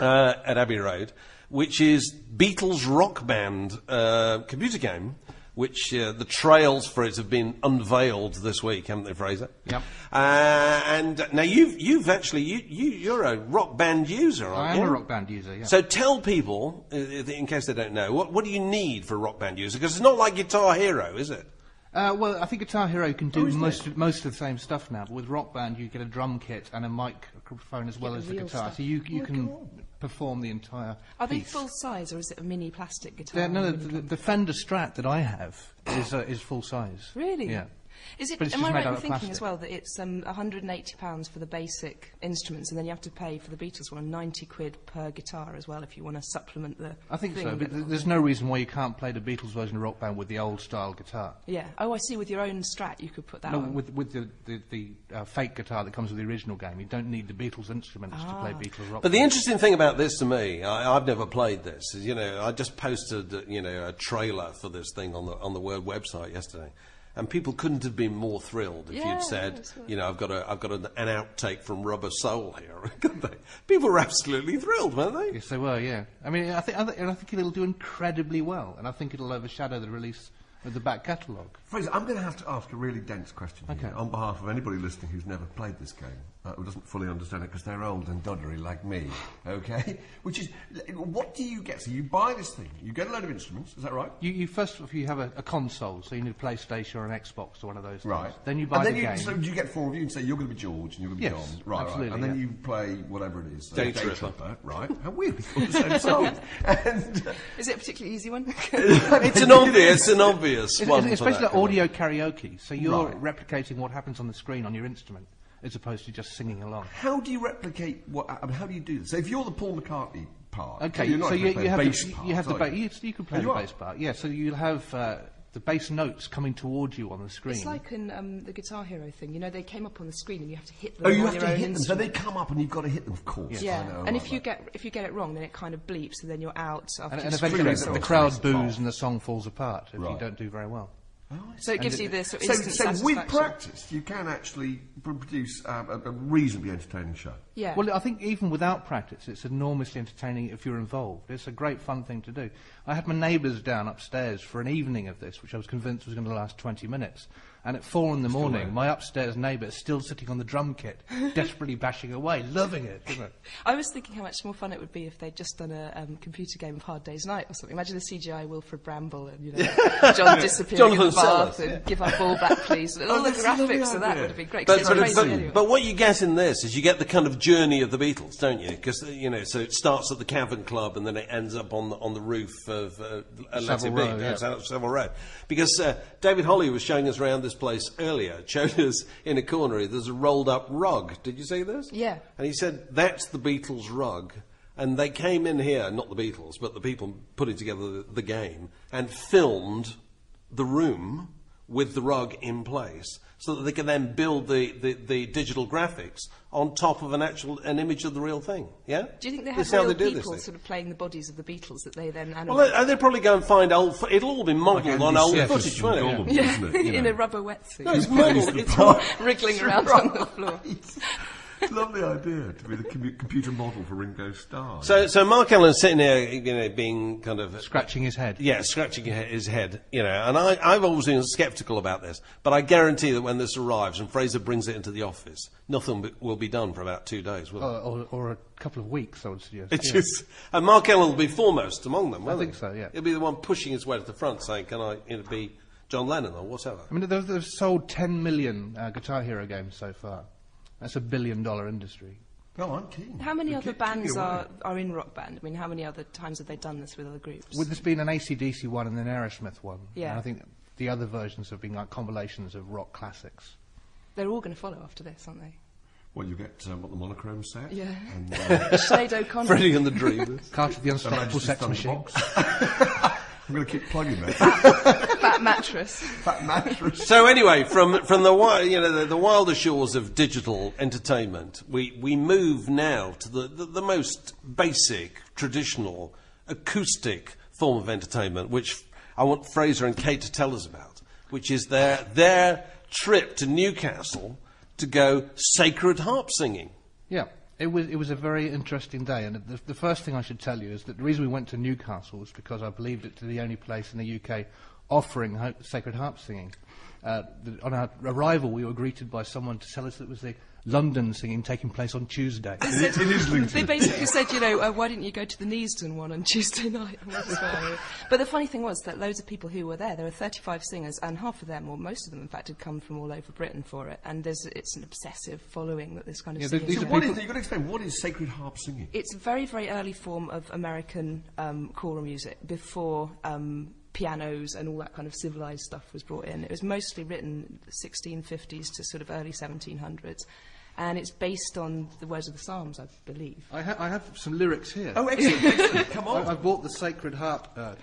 uh, at Abbey Road, which is Beatles Rock Band uh, computer game. Which uh, the trails for it have been unveiled this week, haven't they, Fraser? Yep. Uh, and now you've you've actually you, you you're a rock band user, aren't I am you? a rock band user, yeah. So tell people, uh, in case they don't know, what, what do you need for a rock band user? Because it's not like Guitar Hero, is it? Uh, well, I think Guitar Hero can do Oh, most of, most of the same stuff now, but with Rock Band you get a drum kit and a microphone as well the as the guitar, stuff. so you you Oh, can cool. Perform the entire. Are they full size or is it a mini plastic guitar? They're- no, the, the, the Fender Strat that I have is uh, is full size. Really? Yeah. Is it? Am I right in thinking plastic. as well that it's um, 180 pounds for the basic instruments, and then you have to pay for the Beatles one 90 quid per guitar as well if you want to supplement the. I think thing so, but th- there's no reason why you can't play the Beatles version of Rock Band with the old style guitar. Yeah. Oh, I see. With your own Strat, you could put that No, on. with, with the, the, the uh, fake guitar that comes with the original game. You don't need the Beatles instruments to play Beatles rock. But the interesting thing about this to me, I, I've never played this. Is, you know, I just posted, uh, you know, a trailer for this thing on the on the Word website yesterday, and people couldn't have been more thrilled if Yeah, you'd said, that's you know, I've got a I've got an, an outtake from Rubber Soul here. couldn't they? people were absolutely thrilled, weren't they? Yes, they were. Yeah. I mean, I think, I think, and I think it'll do incredibly well, and I think it'll overshadow the release of the back catalogue. Fraser, I'm going to have to ask a really dense question here on behalf of anybody listening who's never played this game, uh, who doesn't fully understand it because they're old and doddery like me, okay? Which is, what do you get? So you buy this thing, you get a load of instruments, is that right? You, you first, if you have a, a console, so you need a PlayStation or an Xbox or one of those. things. Right. Then you buy and then the you, game. So you get four of you and say you're going to be George and you're going to be Yes, John? Right, right. absolutely, And then yeah. you play whatever it is. Day Day Tripper. right? How weird. We thought the same song. and, Is it a particularly easy one? It's an obvious, an obvious It's, one. it's for basically that like kind of- audio karaoke, so you're Right. replicating what happens on the screen on your instrument, as opposed to just singing along. how do you replicate what? I mean, how do you do this? So if you're the Paul McCartney part, Okay, you're not so gonna you, play you have bass the, part, you have the are ba- you, you can play Oh, the are? bass part. Yeah, so you'll have uh, the bass notes coming towards you on the screen. It's like in um, the Guitar Hero thing. You know, they came up on the screen and you have to hit them Oh, you on have your to own hit them. So they instrument. come up and you've got to hit them, of course. Yeah, I know, and right, if you right. get if you get it wrong, then it kind of bleeps, and then you're out after and, you and scream eventually the, it the crowd boos and the song falls apart if you Right. don't do very well. So it gives you this sort of So, so with practice, you can actually produce um, a, a reasonably entertaining show. Yeah. Well, I think even without practice, it's enormously entertaining if you're involved. It's a great fun thing to do. I had my neighbours down upstairs for an evening of this, which I was convinced was going to last 20 minutes. And at four in the morning, my upstairs neighbour is still sitting on the drum kit, desperately bashing away, loving it. You. I was thinking how much more fun it would be if they'd just done a um, computer game of Hard Day's Night or something. Imagine a CGI Wilfrid Brambell and you know John disappearing in the bath Sellers, and yeah. give our ball back, please. And all Oh, the that's a lovely graphics of that idea. would have been great. 'cause But, it's but, crazy but, anyway. but what you get in this is you get the kind of journey of the Beatles, don't you? Because you know, so it starts at the Cavern Club and then it ends up on the, on the roof of uh, Let It Savile Be, Row, yeah. Savile Row. Because uh, David Holly was showing us around this place earlier. Showed us in a corner. There's a rolled up rug. Did you see this? Yeah. And he said that's the Beatles rug. And they came in here, not the Beatles, but the people putting together the, the game, and filmed the room with the rug in place so that they can then build the, the, the digital graphics on top of an actual an image of the real thing. Yeah? do you think they have is how real they do this people thing. sort of playing the bodies of the Beatles that they then Well, animate? they, they'll probably go and find old. Fo- it'll all be modelled Andy on old footage, won't it? Gollum, yeah, isn't it? You in know. a rubber wetsuit. No, it's modelled. It's all, wriggling around on the floor. Lovely idea to be the commu- computer model for Ringo Starr. so, so Mark Ellen's sitting there, you know, being kind of Scratching his head. Yeah, scratching his head, you know, and I, I've always been sceptical about this, but I guarantee that when this arrives and Fraser brings it into the office, nothing be- will be done for about two days, will Or, it? or, or a couple of weeks, I would suggest. It's yeah. just, and Mark Ellen will be foremost among them, won't think he? so, yeah. He'll be the one pushing his way to the front saying, can I you know, be John Lennon or whatever. I mean, they've, they've sold 10 million uh, Guitar Hero games so far. That's a billion dollar industry. No, I'm keen. How many Keep- other keep bands me away. are, are in Rock Band? I mean, how many other times have they done this with other groups? With this been an ACDC one and an Aerosmith one. Yeah. And I think the other versions have been like compilations of rock classics. They're all going to follow after this, aren't they? Well, you get um, what the monochrome set. Yeah. And, uh, Sinead O'Connor. Freddie and the Dreamers. Carter the Unstoppable Sex Machine. Thunderbox. I'm going to keep plugging that. Fat mattress. Fat mattress. So anyway, from from the you know the, the wilder shores of digital entertainment, we, we move now to the, the, the most basic, traditional, acoustic form of entertainment, which I want Fraser and Kate to tell us about, which is their their trip to Newcastle to go sacred harp singing. Yeah, it was it was a very interesting day, and the, the first thing I should tell you is that the reason we went to Newcastle was because I believed it to be the only place in the UK offering ho- sacred harp singing. Uh, the, on our arrival, we were greeted by someone to tell us that it was the London singing taking place on Tuesday. It is They basically said, you know, uh, why didn't you go to the Neasden one on Tuesday night? And that's why- but the funny thing was that loads of people who were there, there were 35 singers, and half of them, or most of them, in fact, had come from all over Britain for it. And there's, it's an obsessive following that this kind of Yeah, singing. these So are what people- is? You've got to explain, what is sacred harp singing? It's a very, very early form of American um, choral music before um, pianos and all that kind of civilized stuff was brought in. It was mostly written 1650s to sort of early 1700s. And it's based on the words of the Psalms, I believe. I, ha- I have some lyrics here. Oh, excellent, excellent. Come on. I, I bought the Sacred Harp uh,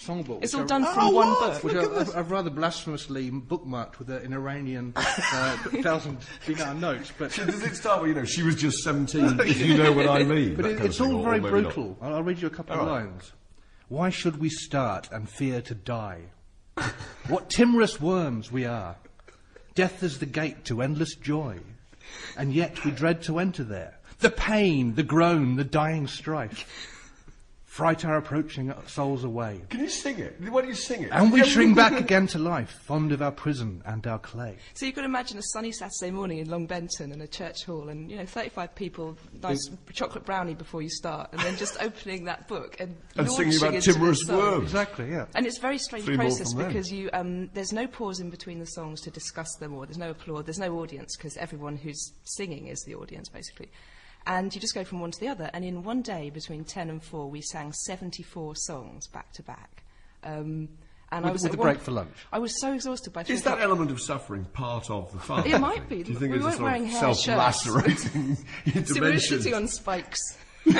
songbook. It's all done Oh, from one what? book. Which I, I've, I've rather blasphemously bookmarked with a, an Iranian uh, thousand dinar note, but Does it start with, you know, she was just 17, if you know what I mean? But it, it's all or- very or maybe brutal. I'll, I'll read you a couple of All right. lines. Why should we start and fear to die? what timorous worms we are. Death is the gate to endless joy, and yet we dread to enter there. The pain, the groan, the dying strife. Fright our approaching souls away. Can you sing it? Why don't you sing it? And we Yeah, shrink back again to life, fond of our prison and our clay. So you could imagine a sunny Saturday morning in Long Benton in a church hall, and you know, 35 people, nice chocolate brownie before you start, and then just opening that book and, And singing launching about into timorous song. worms. Exactly, yeah. And it's a very strange Three process because you, um, there's no pause in between the songs to discuss them, or there's no applaud, there's no audience because everyone who's singing is the audience basically. And you just go from one to the other. And in one day, between 10 and 4, we sang 74 songs back to back. Um, and I was with at a one- break for lunch. I was so exhausted by three Is that o'clock. element of suffering part of the fun? It might be. Do you think We it's weren't sort wearing of hair shirts. self-lacerating So we were sitting on spikes.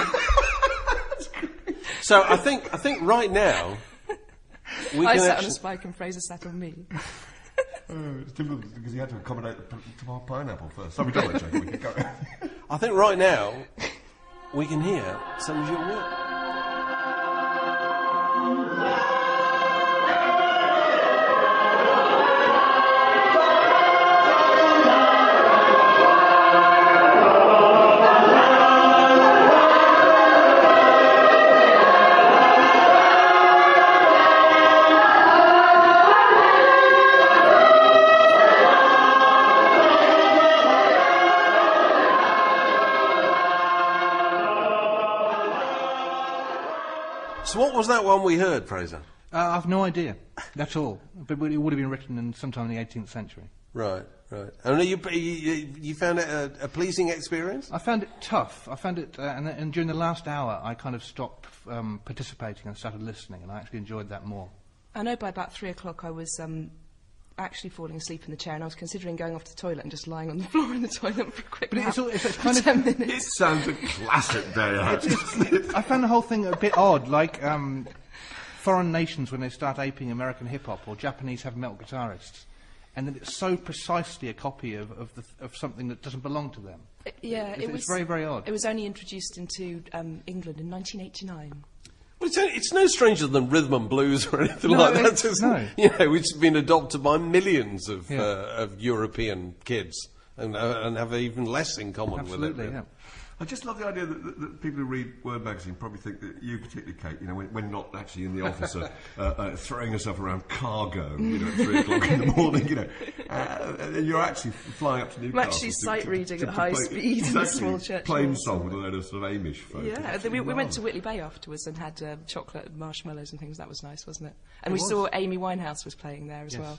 So I think I think right now we I can sat on a spike and Fraser sat on me. Oh, it's difficult because he had to accommodate the p- to our pineapple first. So we don't like joking, we can go. I think right now we can hear some of your work. Was that one we heard, Fraser? Uh, I've no idea. That's all. But it would have been written in sometime in the 18th century. Right, right. And you you, you found it a, a pleasing experience? I found it tough. I found it, uh, and, and during the last hour, I kind of stopped um, participating and started listening, and I actually enjoyed that more. I know by about three o'clock I was um, actually falling asleep in the chair, and I was considering going off to the toilet and just lying on the floor in the toilet for a quick But nap. it's, all, it's, it's for kind of. 10 It sounds a classic day out. I found the whole thing a bit odd, like um, foreign nations when they start aping American hip hop or Japanese heavy metal guitarists, and then it's so precisely a copy of, of, the, of something that doesn't belong to them. Uh, yeah, It's- it it's was very, very odd. It was only introduced into um, England in 1989. Well, it's, it's no stranger than rhythm and blues or anything No, like that. it's- no. You know, it's been adopted by millions of, Yeah. uh, of European kids and, uh, and have even less in common Absolutely, with it. yeah. I just love the idea that, that, that people who read Word magazine probably think that you, particularly Kate, you know, when, when not actually in the office, are uh, uh, throwing yourself around cargo, you know, at three o'clock in the morning, you know, uh, and you're actually flying up to Newcastle. actually sight to- reading to- at to high play- speed in a small church Plain song with a load of sort of Amish folk. Yeah, It's and then we, we went to Whitley Bay afterwards and had uh, chocolate and marshmallows and things. That was nice, wasn't it? And It we was. saw Amy Winehouse was playing there as Yes. well.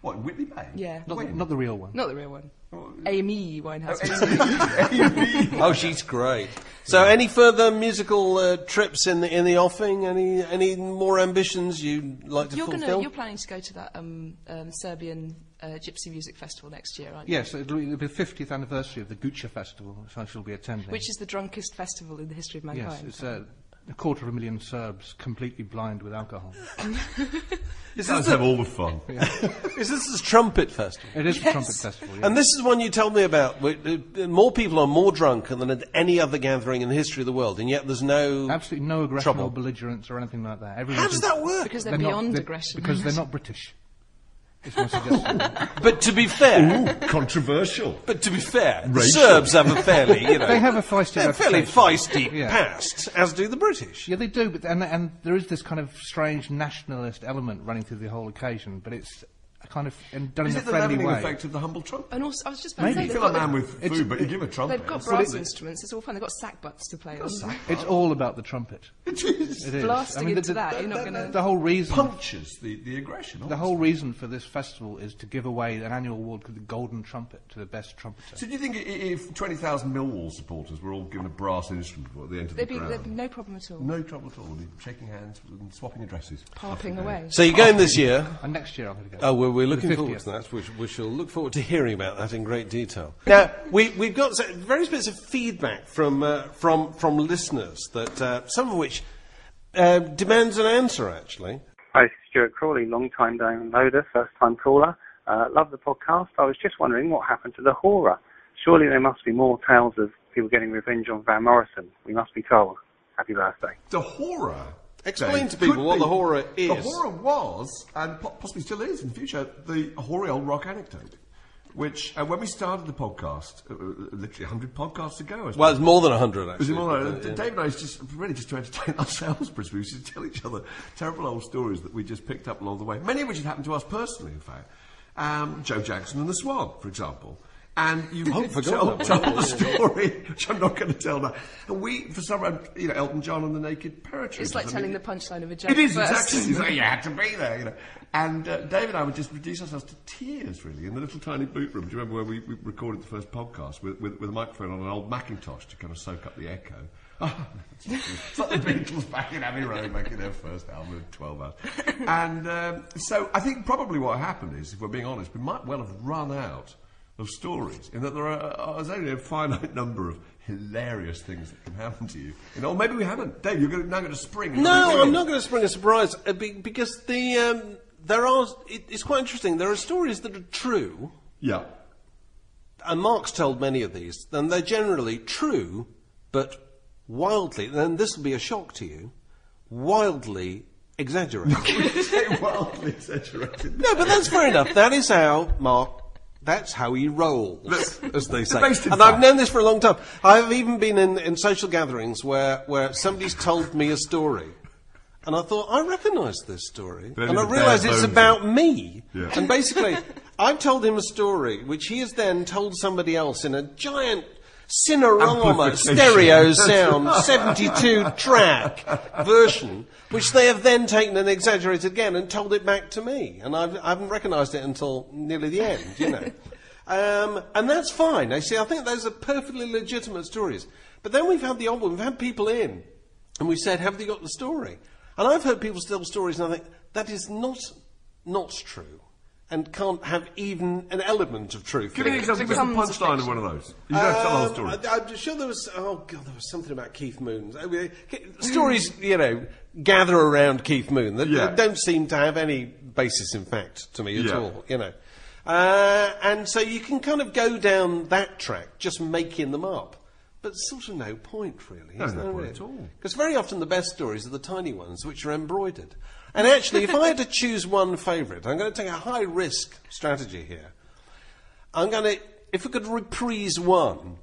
What, Whitley Bay? Yeah. Not, the, not the real one. Not the real one. Oh, Amy Winehouse. Oh, she's great. So, any further musical uh, trips in the in the offing? Any any more ambitions you'd like to you're, fulfil? gonna, you're planning to go to that um, um, Serbian uh, Gypsy Music Festival next year, aren't you? Yes, it'll be the 50th anniversary of the Gucha Festival, which I shall be attending. Which is the drunkest festival in the history of Yes, mankind. it's uh, a quarter of a million Serbs completely blind with alcohol. It does have all the fun. Is this the trumpet festival? It is the trumpet festival. Yeah. And this is one you told me about. uh, More people are more drunk than at any other gathering in the history of the world, and yet there's no. Absolutely no aggression Trouble. or belligerence or anything like that. How does that work? because they're, they're not- beyond they're- aggression. Because they're not British. Is my suggestion. But to be fair, Ooh, controversial. but to be fair, the Racial. Serbs have a fairly, you know, They have a feisty they're fairly reputation. feisty Yeah. past, as do the British. yeah, they do, but and, and there is this kind of strange nationalist element running through the whole occasion. But it's kind of and done Is in a it the friendly leveling way. effect of the humble trumpet? And also, I was just about Maybe. to say, You they've feel a got- man with food, but you give a trumpet. They've got brass lovely. instruments. It's all fun. They've got sack butts to play on. It's all about the trumpet. It is. It is. Blasting I mean, into the, that, the, you're not gonna- the whole reason. Punctures the, the aggression. The whole reason for this festival is to give away an annual award called the Golden Trumpet to the best trumpeter. So do you think i- if 20,000 Millwall supporters were all given a brass instrument at the end of They'd the be ground? they'd- be no problem at all. No trouble at all. They'd be shaking hands and swapping addresses. Parping away. So you're going this year. And next year I'm going to go. Oh, well, we're looking forward to that. We, sh- we shall look forward to hearing about that in great detail. Now, we, we've got so- various bits of feedback from, uh, from, from listeners, that, uh, some of which uh, demands an answer, actually. Hi, Stuart Crawley, long time downloader, first time caller. Uh, love the podcast. I was just wondering what happened to the horror. Surely there must be more tales of people getting revenge on Van Morrison. We must be told. Happy birthday. The horror. Explain to people what be- the horror is. The horror was, and possibly still is in the future, the hoary old rock anecdote. Which, uh, when we started the podcast, uh, uh, literally 100 podcasts ago, Well, it's more than 100, actually. it more than- but, uh, yeah. Dave and I used just really just trying to entertain ourselves, principally. We used to tell each other terrible old stories that we just picked up along the way. Many of which had happened to us personally, in fact. Um, Joe Jackson and the Swan, for example. And you Oh, forgot tell, tell the story, which I'm not going to tell now. And we, for some reason, you know, Elton John and the Naked Paratroopers. It's like I mean, telling the punchline of a joke it is first. exactly. It's like you had to be there, you know. And uh, Dave and I would just reduce ourselves to tears, really, in the little tiny boot room. Do you remember where we, we recorded the first podcast with, with, with a microphone on an old Macintosh to kind of soak up the echo? it's like the Beatles back in Abbey Road making their first album in 12 hours. And um, so I think probably what happened is, if we're being honest, we might well have run out of stories in that there are uh, there's only a finite number of hilarious things that can happen to you. You know, or maybe we haven't. Dave, you're now going to spring. No, I'm not going to spring a surprise uh, because the um, there are. It, it's quite interesting. There are stories that are true, Yeah. and Mark's told many of these. And they're generally true, but wildly. Then this will be a shock to you. Wildly exaggerated. Say wildly exaggerated. no, but that's fair enough. That is how Mark. That's how he rolls, as they say. And I've known this for a long time. I've even been in, in social gatherings where, where somebody's told me a story. And I thought, I recognise this story. And I realised it's about me. Yeah. And basically, I've told him a story which he has then told somebody else in a giant Cinerama stereo sound 72 track version, which they have then taken and exaggerated again and told it back to me. And I've, I haven't recognised it until nearly the end, you know. Um, and that's fine. I see, I think those are perfectly legitimate stories. But then we've had the odd one. We've had people in, and we said, "Have they got the story?" And I've heard people tell stories, and I think that is not not true, and can't have even an element of truth. Give me in an it. example. Give us the punchline of one of those. You don't tell the whole Um, story. I, I'm sure there was. Oh god, there was something about Keith Moon. I mean, stories, you know, gather around Keith Moon that, Yeah. that don't seem to have any basis in fact to me at Yeah. all. You know, uh, and so you can kind of go down that track, just making them up. But sort of no point, really. No, is no there, point really? at all. Because very often the best stories are the tiny ones, which are embroidered. And actually, if I had to choose one favourite, I'm going to take a high risk strategy here. I'm going to, if we could reprise one,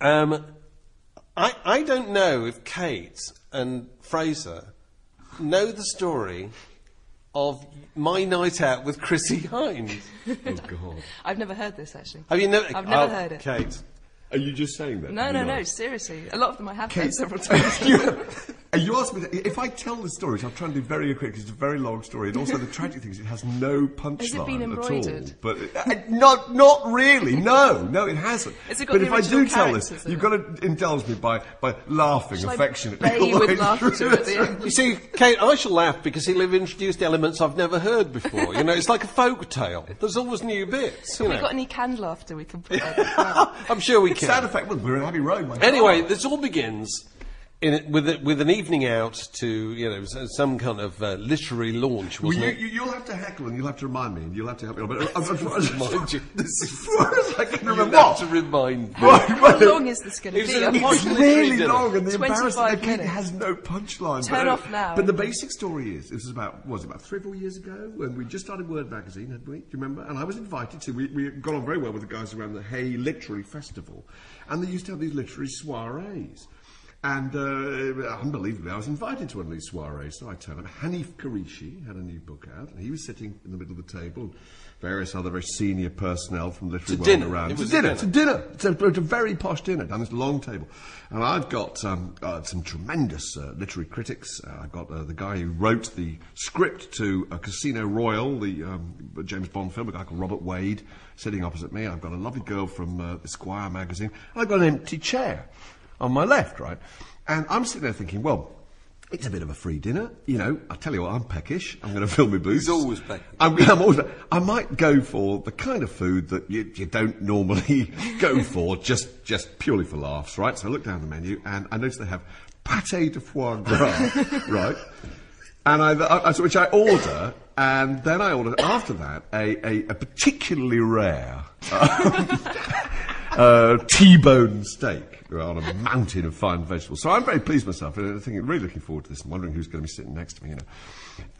um, I, I don't know if Kate and Fraser know the story of my night out with Chrissie Hynde. oh God. I've never heard this actually. Have you never? I've never oh, heard it. Kate. Are you just saying that? No, You no, no. Seriously, a lot of them I have Kate- heard several times. you, and you asked me that, if I tell the story, which I'm trying to do very quick, 'cause it's a very long story, and also the tragic thing is it has no punchline Has it been at all. embroidered? But uh, not, not really. No, no, it hasn't. Has it got but the if I do tell this, you've got to indulge me by, by laughing Shall I affectionately. bay all with laughter at the end? You see, Kate, I shall laugh because he'll have introduced elements I've never heard before. You know, it's like a folk tale. There's always new bits. You Have we know. got any canned laughter we can put out as? I'm sure we can. Sound effect. Well, we're in Abbey Road. My Anyway, God. this all begins in it, with, a, with an evening out to, you know, some kind of uh, literary launch, Well, wasn't you, it? you, you'll have to heckle and you'll have to remind me and you'll have to help me. But as, as, far as, Mind you, as far as I can You'll remember, have what? to remind me. How long is this going to be? an I'm- It's Literary really dinner. long, and the 25 embarrassment that Kate has no punchline. Turn but, off now. But the basic story is, this is about, was it, about three or four years ago, when we just started Word Magazine, hadn't we? Do you remember? And I was invited to, we, we got on very well with the guys around the Hay Literary Festival, and they used to have these literary soirees. And uh, unbelievably, I was invited to one of these soirees. So I turned up. Hanif Kureishi had a new book out, and he was sitting in the middle of the table. and Various other very senior personnel from the literary To world dinner. around. It to was a dinner. dinner. To dinner. It's a, it's a very posh dinner down this long table. And I've got um, uh, some tremendous uh, literary critics. Uh, I've got uh, the guy who wrote the script to uh, Casino Royale, the um, James Bond film, a guy called Robert Wade, sitting opposite me. I've got a lovely girl from uh, Esquire magazine. I've got an empty chair on my left, right? And I'm sitting there thinking, well, it's a bit of a free dinner, you know. I tell you what, I'm peckish. I'm going to fill my boots. He's always peckish. I'm, I'm always. I might go for the kind of food that you, you don't normally go for, just just purely for laughs, right? So I look down the menu and I notice they have pâté de foie gras, right? And I, I, I- which I order, and then I order after that a, a, a particularly rare um, uh, T-bone steak on a mountain of fine vegetables. So I'm very pleased with myself, and I'm really looking forward to this. I'm wondering who's going to be sitting next to me, you know.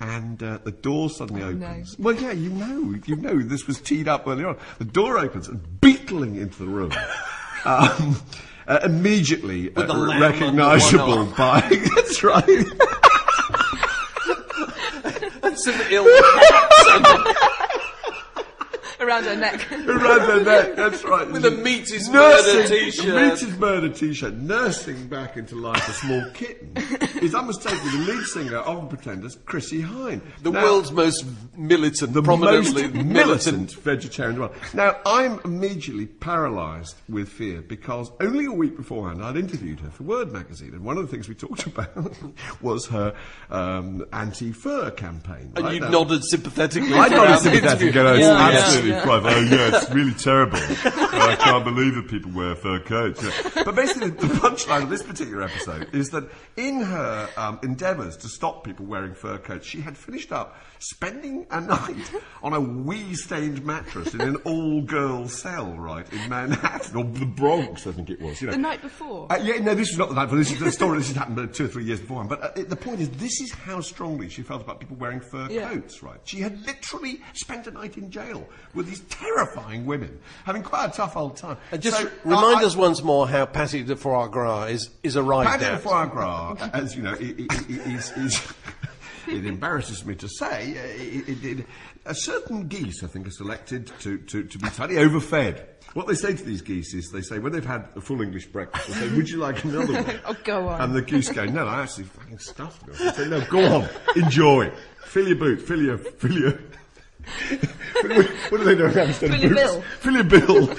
And uh, the door suddenly opens. Well, yeah, you know, you know, this was teed up earlier on. The door opens and beetling into the room. Um, uh, immediately uh, recognisable by that's right. And some ill Around her neck. Around her neck, that's right. With a meat is murder Nursing- t-shirt. Meat is murder t-shirt, nursing back into life a small kitten, is unmistakably the lead singer of the Pretenders, Chrissie Hynde. The Now- world's most militant, the prominently most militant vegetarian in the world. Now, I'm immediately paralysed with fear because only a week beforehand I'd interviewed her for Word magazine, and one of the things we talked about was her um, anti-fur campaign. And right? you Now- nodded sympathetically. I throughout nodded sympathetically. interview. and Yeah, yeah. absolutely Yeah. private. Oh, yeah, it's really terrible. I can't believe that people wear fur coats. Yeah. But basically, the punchline of this particular episode is that in her um, endeavours to stop people wearing fur coats, she had finished up spending a night on a wee-stained mattress in an all-girl cell, right, in Manhattan, or the Bronx, I think it was. You know. The night before. Uh, yeah, no, this was not the night before. This is the story. This had happened two or three years beforehand. But uh, it- the point is, this is how strongly she felt about people wearing fur Yeah. coats, right? She had literally spent a night in jail with these terrifying women, having quite a tough old time. And just So, remind I- us once more how Pâté de foie gras is, is arrived Pâté de at. foie gras, uh, as you know, i- i- i- is, is it embarrasses me to say, uh, it, it, it, a certain geese, I think, are selected to, to, to be slightly overfed. What they say to these geese is, they say, when they've had a full English breakfast, they say, would you like another one? Oh, go on. And the geese go, no, I actually fucking stuffed me. I say, no, go on, enjoy. Fill your boot, fill your, fill your... what do they do around Fill your bill. Fill your bill.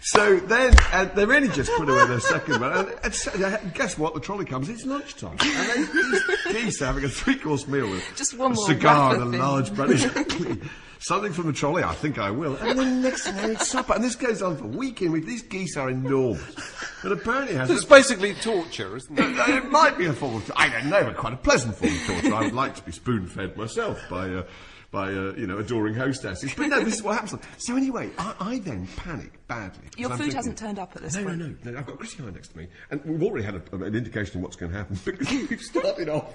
So then, uh, they really just put away their second one. And, and so, uh, guess what? The trolley comes. It's lunchtime, and they, these geese are having a three-course meal with Just one a more cigar and a thing. large bread. Exactly. Something from the trolley. I think I will. And then next thing, they eat supper, and this goes on for week in week. These geese are enormous, and apparently has. It's a- basically torture, isn't it? it might be a form of, I don't know, but quite a pleasant form of torture. I would like to be spoon-fed myself by, uh, by uh, you know, adoring hostesses. But no, this is what happens. So anyway, I, I then panic badly. Your food thinking- hasn't turned up at this no, point. No, no, no. I've got Chrissie Hynde next to me, and we've already had a, an indication of what's going to happen because we've started off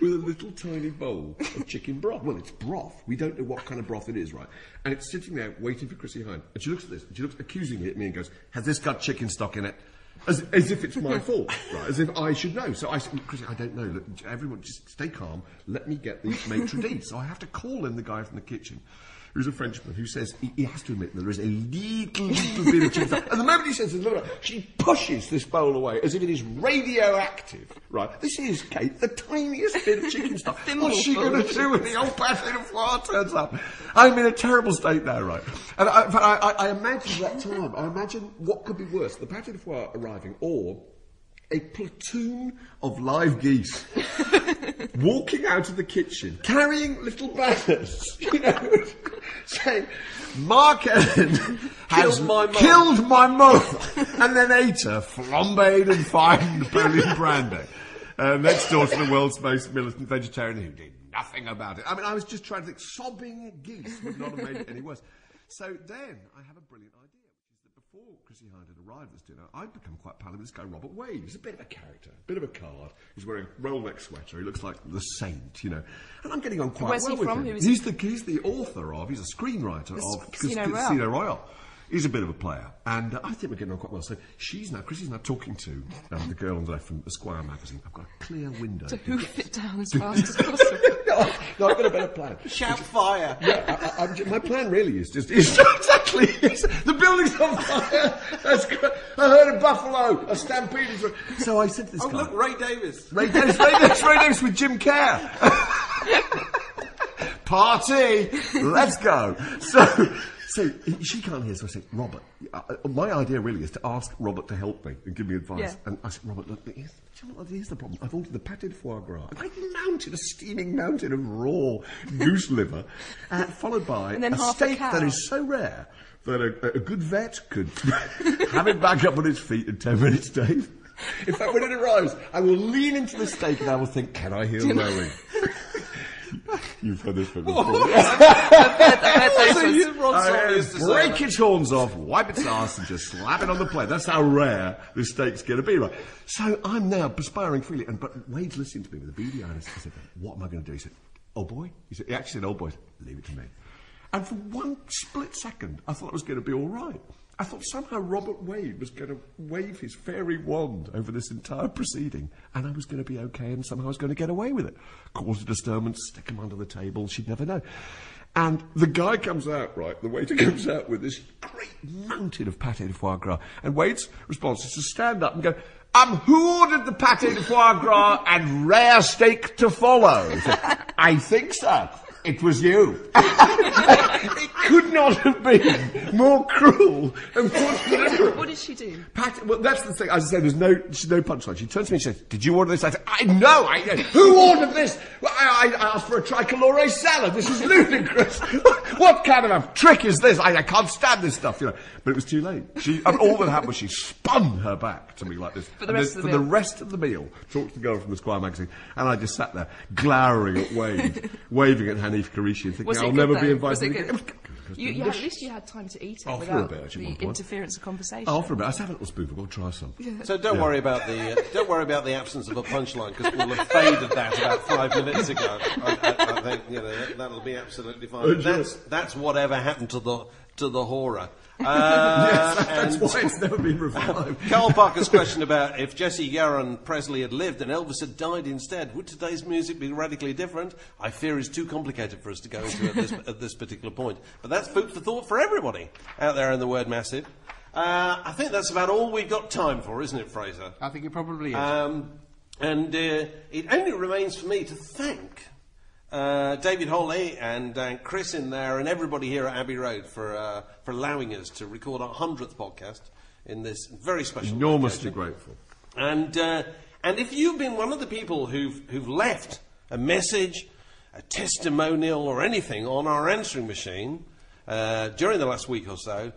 with a little tiny bowl of chicken broth. Well, it's broth. We don't know what kind of broth it is, right? And it's sitting there waiting for Chrissie Hynde, and she looks at this, and she looks accusingly at me and goes, "Has this got chicken stock in it?" As, as if it's my fault, right? As if I should know. So I said, Chrissie, I don't know. Look, everyone, just stay calm. Let me get the maitre d'. So I have to call in the guy from the kitchen who's a Frenchman, who says he, he has to admit that there is a little, little bit of chicken stock. And the moment he says this, look, she pushes this bowl away as if it is radioactive, right? This is, Kate, the tiniest bit of chicken stock. What's she going to do when the old pâté de foie turns up? I'm in a terrible state now, right? And I, I, I, I imagine that time, I imagine what could be worse, the pâté de foie arriving or a platoon of live geese walking out of the kitchen, carrying little banners, you know, saying, Mark Ellen has Killed my mum." killed my mother, and then ate her flambéed and fine Napoleon brandy. Uh, next door to the world's most militant vegetarian who did nothing about it. I mean, I was just trying to think, sobbing geese would not have made it any worse. So then I have a brilliant idea, which is that before Chrissie Hynde had arrived at this dinner, I'd become quite pal with this guy, Robert Wade. He's a bit of a character, a bit of a card. He's wearing a roll neck sweater. He looks like the saint, you know. And I'm getting on quite Where's well he with from? him. Who is he's, the, he's the author of, he's a screenwriter Cas- of Casino Cas- Royale. Casino Royale. He's a bit of a player, and uh, I think we're getting on quite well. So she's now, Chrissie's now talking to um, the girl on the left from Esquire magazine. I've got a clear window. To hoof it down as fast as possible. no, no, I've got a better plan. Shout fire! Yeah, I, I, I'm ju- my plan really is just is exactly is, the building's on fire. That's great. I heard a buffalo, a stampede. is- So I said to this Oh, guy, look, Ray Davies. Ray Davies, Ray Davies, Ray Davies with Jim Kerr. Party, let's go. So, so she can't hear. So I said, Robert, uh, my idea really is to ask Robert to help me and give me advice. Yeah. And I said, Robert, look, here's, you know what, here's the problem. I've ordered the pâté de foie gras, a great mountain, a steaming mountain of raw goose liver, uh, followed by a half a steak that cow. so rare that a, a good vet could have it back up on its feet in 10 minutes, Dave. In fact, when it arrives, I will lean into the steak and I will think, can I hear lowing? You've heard this from before. So you, Ron I Sawyer used to say break its horns off, wipe its ass, and just slap it on the plate. That's how rare this steak's going to be, right? So I'm now perspiring freely, and but Wade's listening to me with a beady eye. And I said, "What am I going to do?" He said, "Oh boy." He said, "He actually said, oh boy, leave it to me." And for one split second, I thought it was going to be all right. I thought somehow Robert Wade was going to wave his fairy wand over this entire proceeding, and I was going to be okay, and somehow I was going to get away with it. Cause a disturbance, stick him under the table, she'd never know. And the guy comes out, right, the waiter comes out with this great mountain of pâté de foie gras, and Wade's response is to stand up and go, um, who ordered the pâté de foie gras and rare steak to follow? Said, I think so. It was you. it could not have been more cruel and more deliberate. what did she do? Pat, well, that's the thing. As I say, there's no, there's no punchline. She turns to me and says, "Did you order this?" I said, "I know. I know. Who ordered this? Well, I, I asked for a tricolore salad. This is ludicrous. what kind of a trick is this? I, I can't stand this stuff, you know." But it was too late. She, and all that happened was she spun her back to me like this For the rest then of the for meal. the rest of the meal. Talked to the girl from the Squire magazine, and I just sat there glowering at Wade, waving at Hanif Kureishi, and thinking, "I'll never though? be Was invited it again." good? You, you at least you had time to eat it After a without bit, actually, the interference of conversation. For a bit. I was having a little spoonful. We'll try some. So don't Yeah. worry about the uh, don't worry about the absence of a punchline because we'll have faded that about five minutes ago. I, I, I think you know that, that'll be absolutely fine. Sure. That's that's whatever happened to the to the horror. Uh, yes, that's and- why it's never been revived. Carl Parker's question about if Jesse Garon Presley had lived and Elvis had died instead, would today's music be radically different? I fear is too complicated for us to go into at this, at this particular point. But that's food for thought for everybody out there in the word massive. Uh, I think that's about all we've got time for, isn't it, Fraser? I think it probably is. Um, and uh, it only remains for me to thank uh, David Holly and uh, Chris in there and everybody here at Abbey Road for, uh, for allowing us to record our 100th podcast in this very special Enormously occasion. grateful. And, uh, and if you've been one of the people who've, who've left a message, a testimonial, or anything on our answering machine uh, during the last week or so,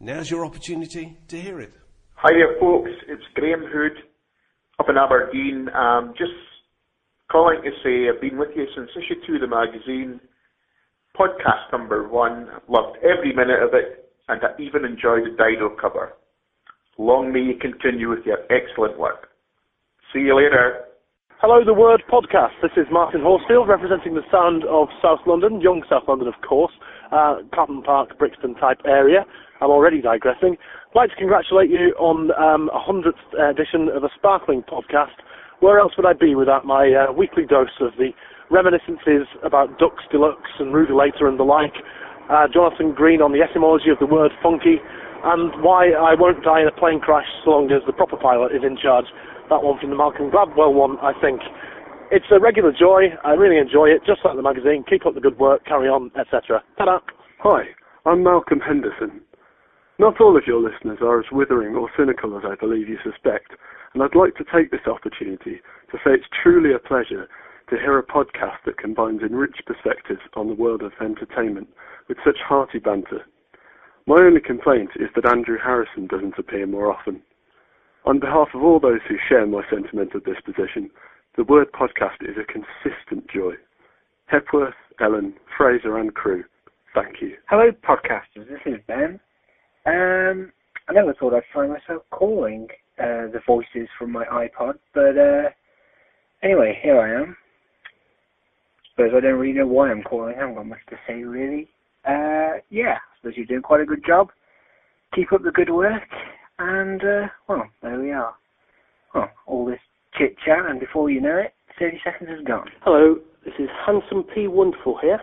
now's your opportunity to hear it. Hi there, folks. It's Graham Hood up in Aberdeen. Um, just calling to say I've been with you since issue two of the magazine. Podcast number one. Loved every minute of it, and I even enjoyed the Dido cover. Long may you continue with your excellent work. See you later. Hello, the Word Podcast. This is Martin Horsfield representing the sound of South London, young South London, of course, uh, Park, Brixton type area. I'm already digressing. I'd like to congratulate you on um, a hundredth edition of a sparkling podcast. Where else would I be without my uh, weekly dose of the reminiscences about Ducks Deluxe and Roogalator and the like? Uh, Jonathon Green on the etymology of the word funky, and why I won't die in a plane crash so long as the proper pilot is in charge. That one from the Malcolm Gladwell one, I think. It's a regular joy. I really enjoy it, just like the magazine. Keep up the good work, carry on, etc. Ta-da! Hi, I'm Malcolm Henderson. Not all of your listeners are as withering or cynical as I believe you suspect, and I'd like to take this opportunity to say it's truly a pleasure to hear a podcast that combines enriched perspectives on the world of entertainment with such hearty banter. My only complaint is that Andrew Harrison doesn't appear more often. On behalf of all those who share my sentimental disposition, the Word Podcast is a consistent joy. Hepworth, Ellen, Fraser and crew, thank you. Hello, podcasters. This is Ben. Um, I never thought I'd find myself calling uh, the voices from my iPod, but uh, anyway, here I am. Suppose I don't really know why I'm calling. I haven't got much to say really. Uh, yeah, suppose you're doing quite a good job. keep up the good work, and, uh, well, there we are. Well, all this chit chat, and before you know it, 30 seconds is gone. Hello, this is Handsome P. Wonderful here.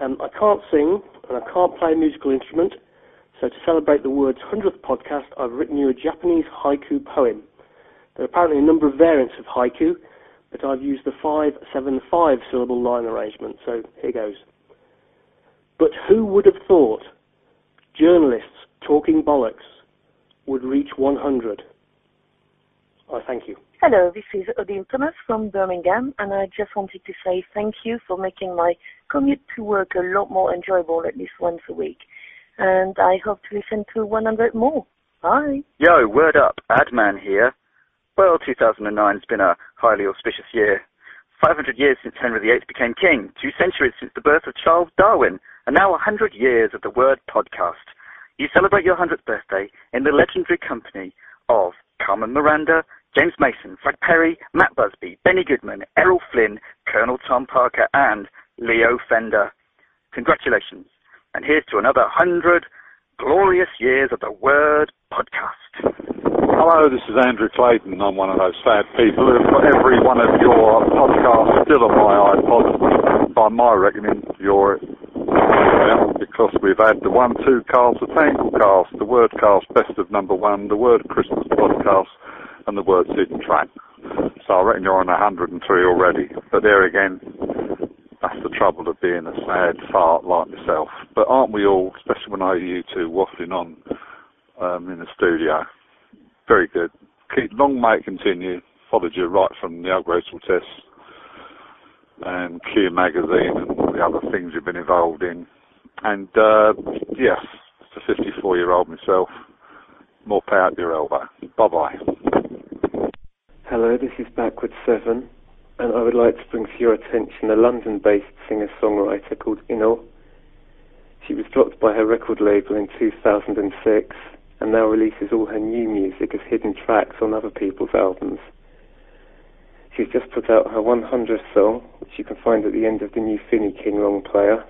Um, I can't sing and I can't play a musical instrument, so to celebrate the word's 100th podcast, I've written you a Japanese haiku poem. There are apparently a number of variants of haiku, but I've used the 575 syllable line arrangement, so here goes. But who would have thought journalists talking bollocks would reach 100? I thank you. Hello, this is Odile Thomas from Birmingham, and I just wanted to say thank you for making my commute to work a lot more enjoyable at least once a week. And I hope to listen to 100 more. Bye. Yo, word up, Adman here. Well, 2009's been a highly auspicious year. 500 years since Henry VIII became king, two centuries since the birth of Charles Darwin, and now 100 years of the Word podcast. You celebrate your 100th birthday in the legendary company of Carmen Miranda, James Mason, Frank Perry, Matt Busby, Benny Goodman, Errol Flynn, Colonel Tom Parker, and Leo Fender. Congratulations. And here's to another 100 glorious years of the Word podcast. Hello, this is Andrew Clayton. I'm one of those sad people who've got every one of your podcasts still on my iPod. By my reckoning, you're because we've had the one, two cast, the tangle cast, the word cast, best of number one, the word Christmas podcast, and the word hidden track. So I reckon you're on 103 already. But there again, that's the trouble of being a sad fart like myself. But aren't we all, especially when I hear you two waffling on um, in the studio? Very good. Keep long may it continue. Followed you right from the upgradable tests and Q magazine and all the other things you've been involved in. And uh, yes, as a 54 year old myself, more power to your elbow. Bye bye. Hello, this is Backward Seven, and I would like to bring to your attention a London-based singer-songwriter called Inol. She was dropped by her record label in 2006, and now releases all her new music as hidden tracks on other people's albums. She's just put out her 100th song, which you can find at the end of the new Finny King long player.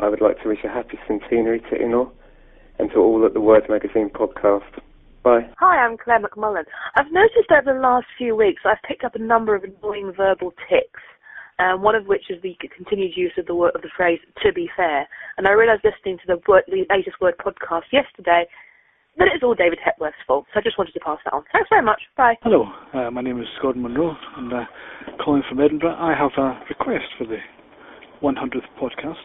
I would like to wish a happy centenary to Inol and to all at the Word Magazine podcast. Bye. Hi, I'm Claire McMullen. I've noticed over the last few weeks I've picked up a number of annoying verbal tics, um, one of which is the continued use of the word of the phrase "to be fair." And I realised listening to the, word, the latest Word podcast yesterday that it is all David Hepworth's fault. So I just wanted to pass that on. Thanks very much. Bye. Hello, uh, my name is Gordon Monroe, and uh, calling from Edinburgh. I have a request for the 100th podcast,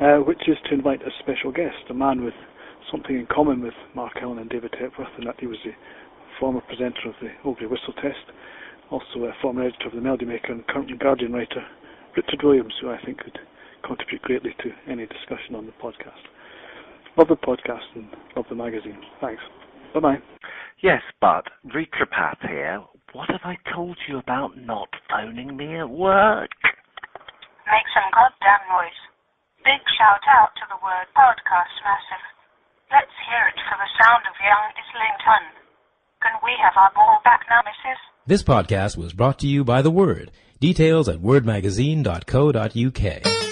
uh, which is to invite a special guest, a man with something in common with Mark Ellen and David Hepworth, and that he was the former presenter of the Old Grey Whistle Test, also a former editor of the Melody Maker and current Guardian writer, Richard Williams, who I think could contribute greatly to any discussion on the podcast. Love the podcast and love the magazine. Thanks. Bye bye. Yes, but Retropath here. What have I told you about not phoning me at work? Make some goddamn noise. Big shout out to the word podcast massive. Let's hear it for the sound of young Islington. Can we have our ball back now, missus? This podcast was brought to you by The Word. Details at wordmagazine.co.uk.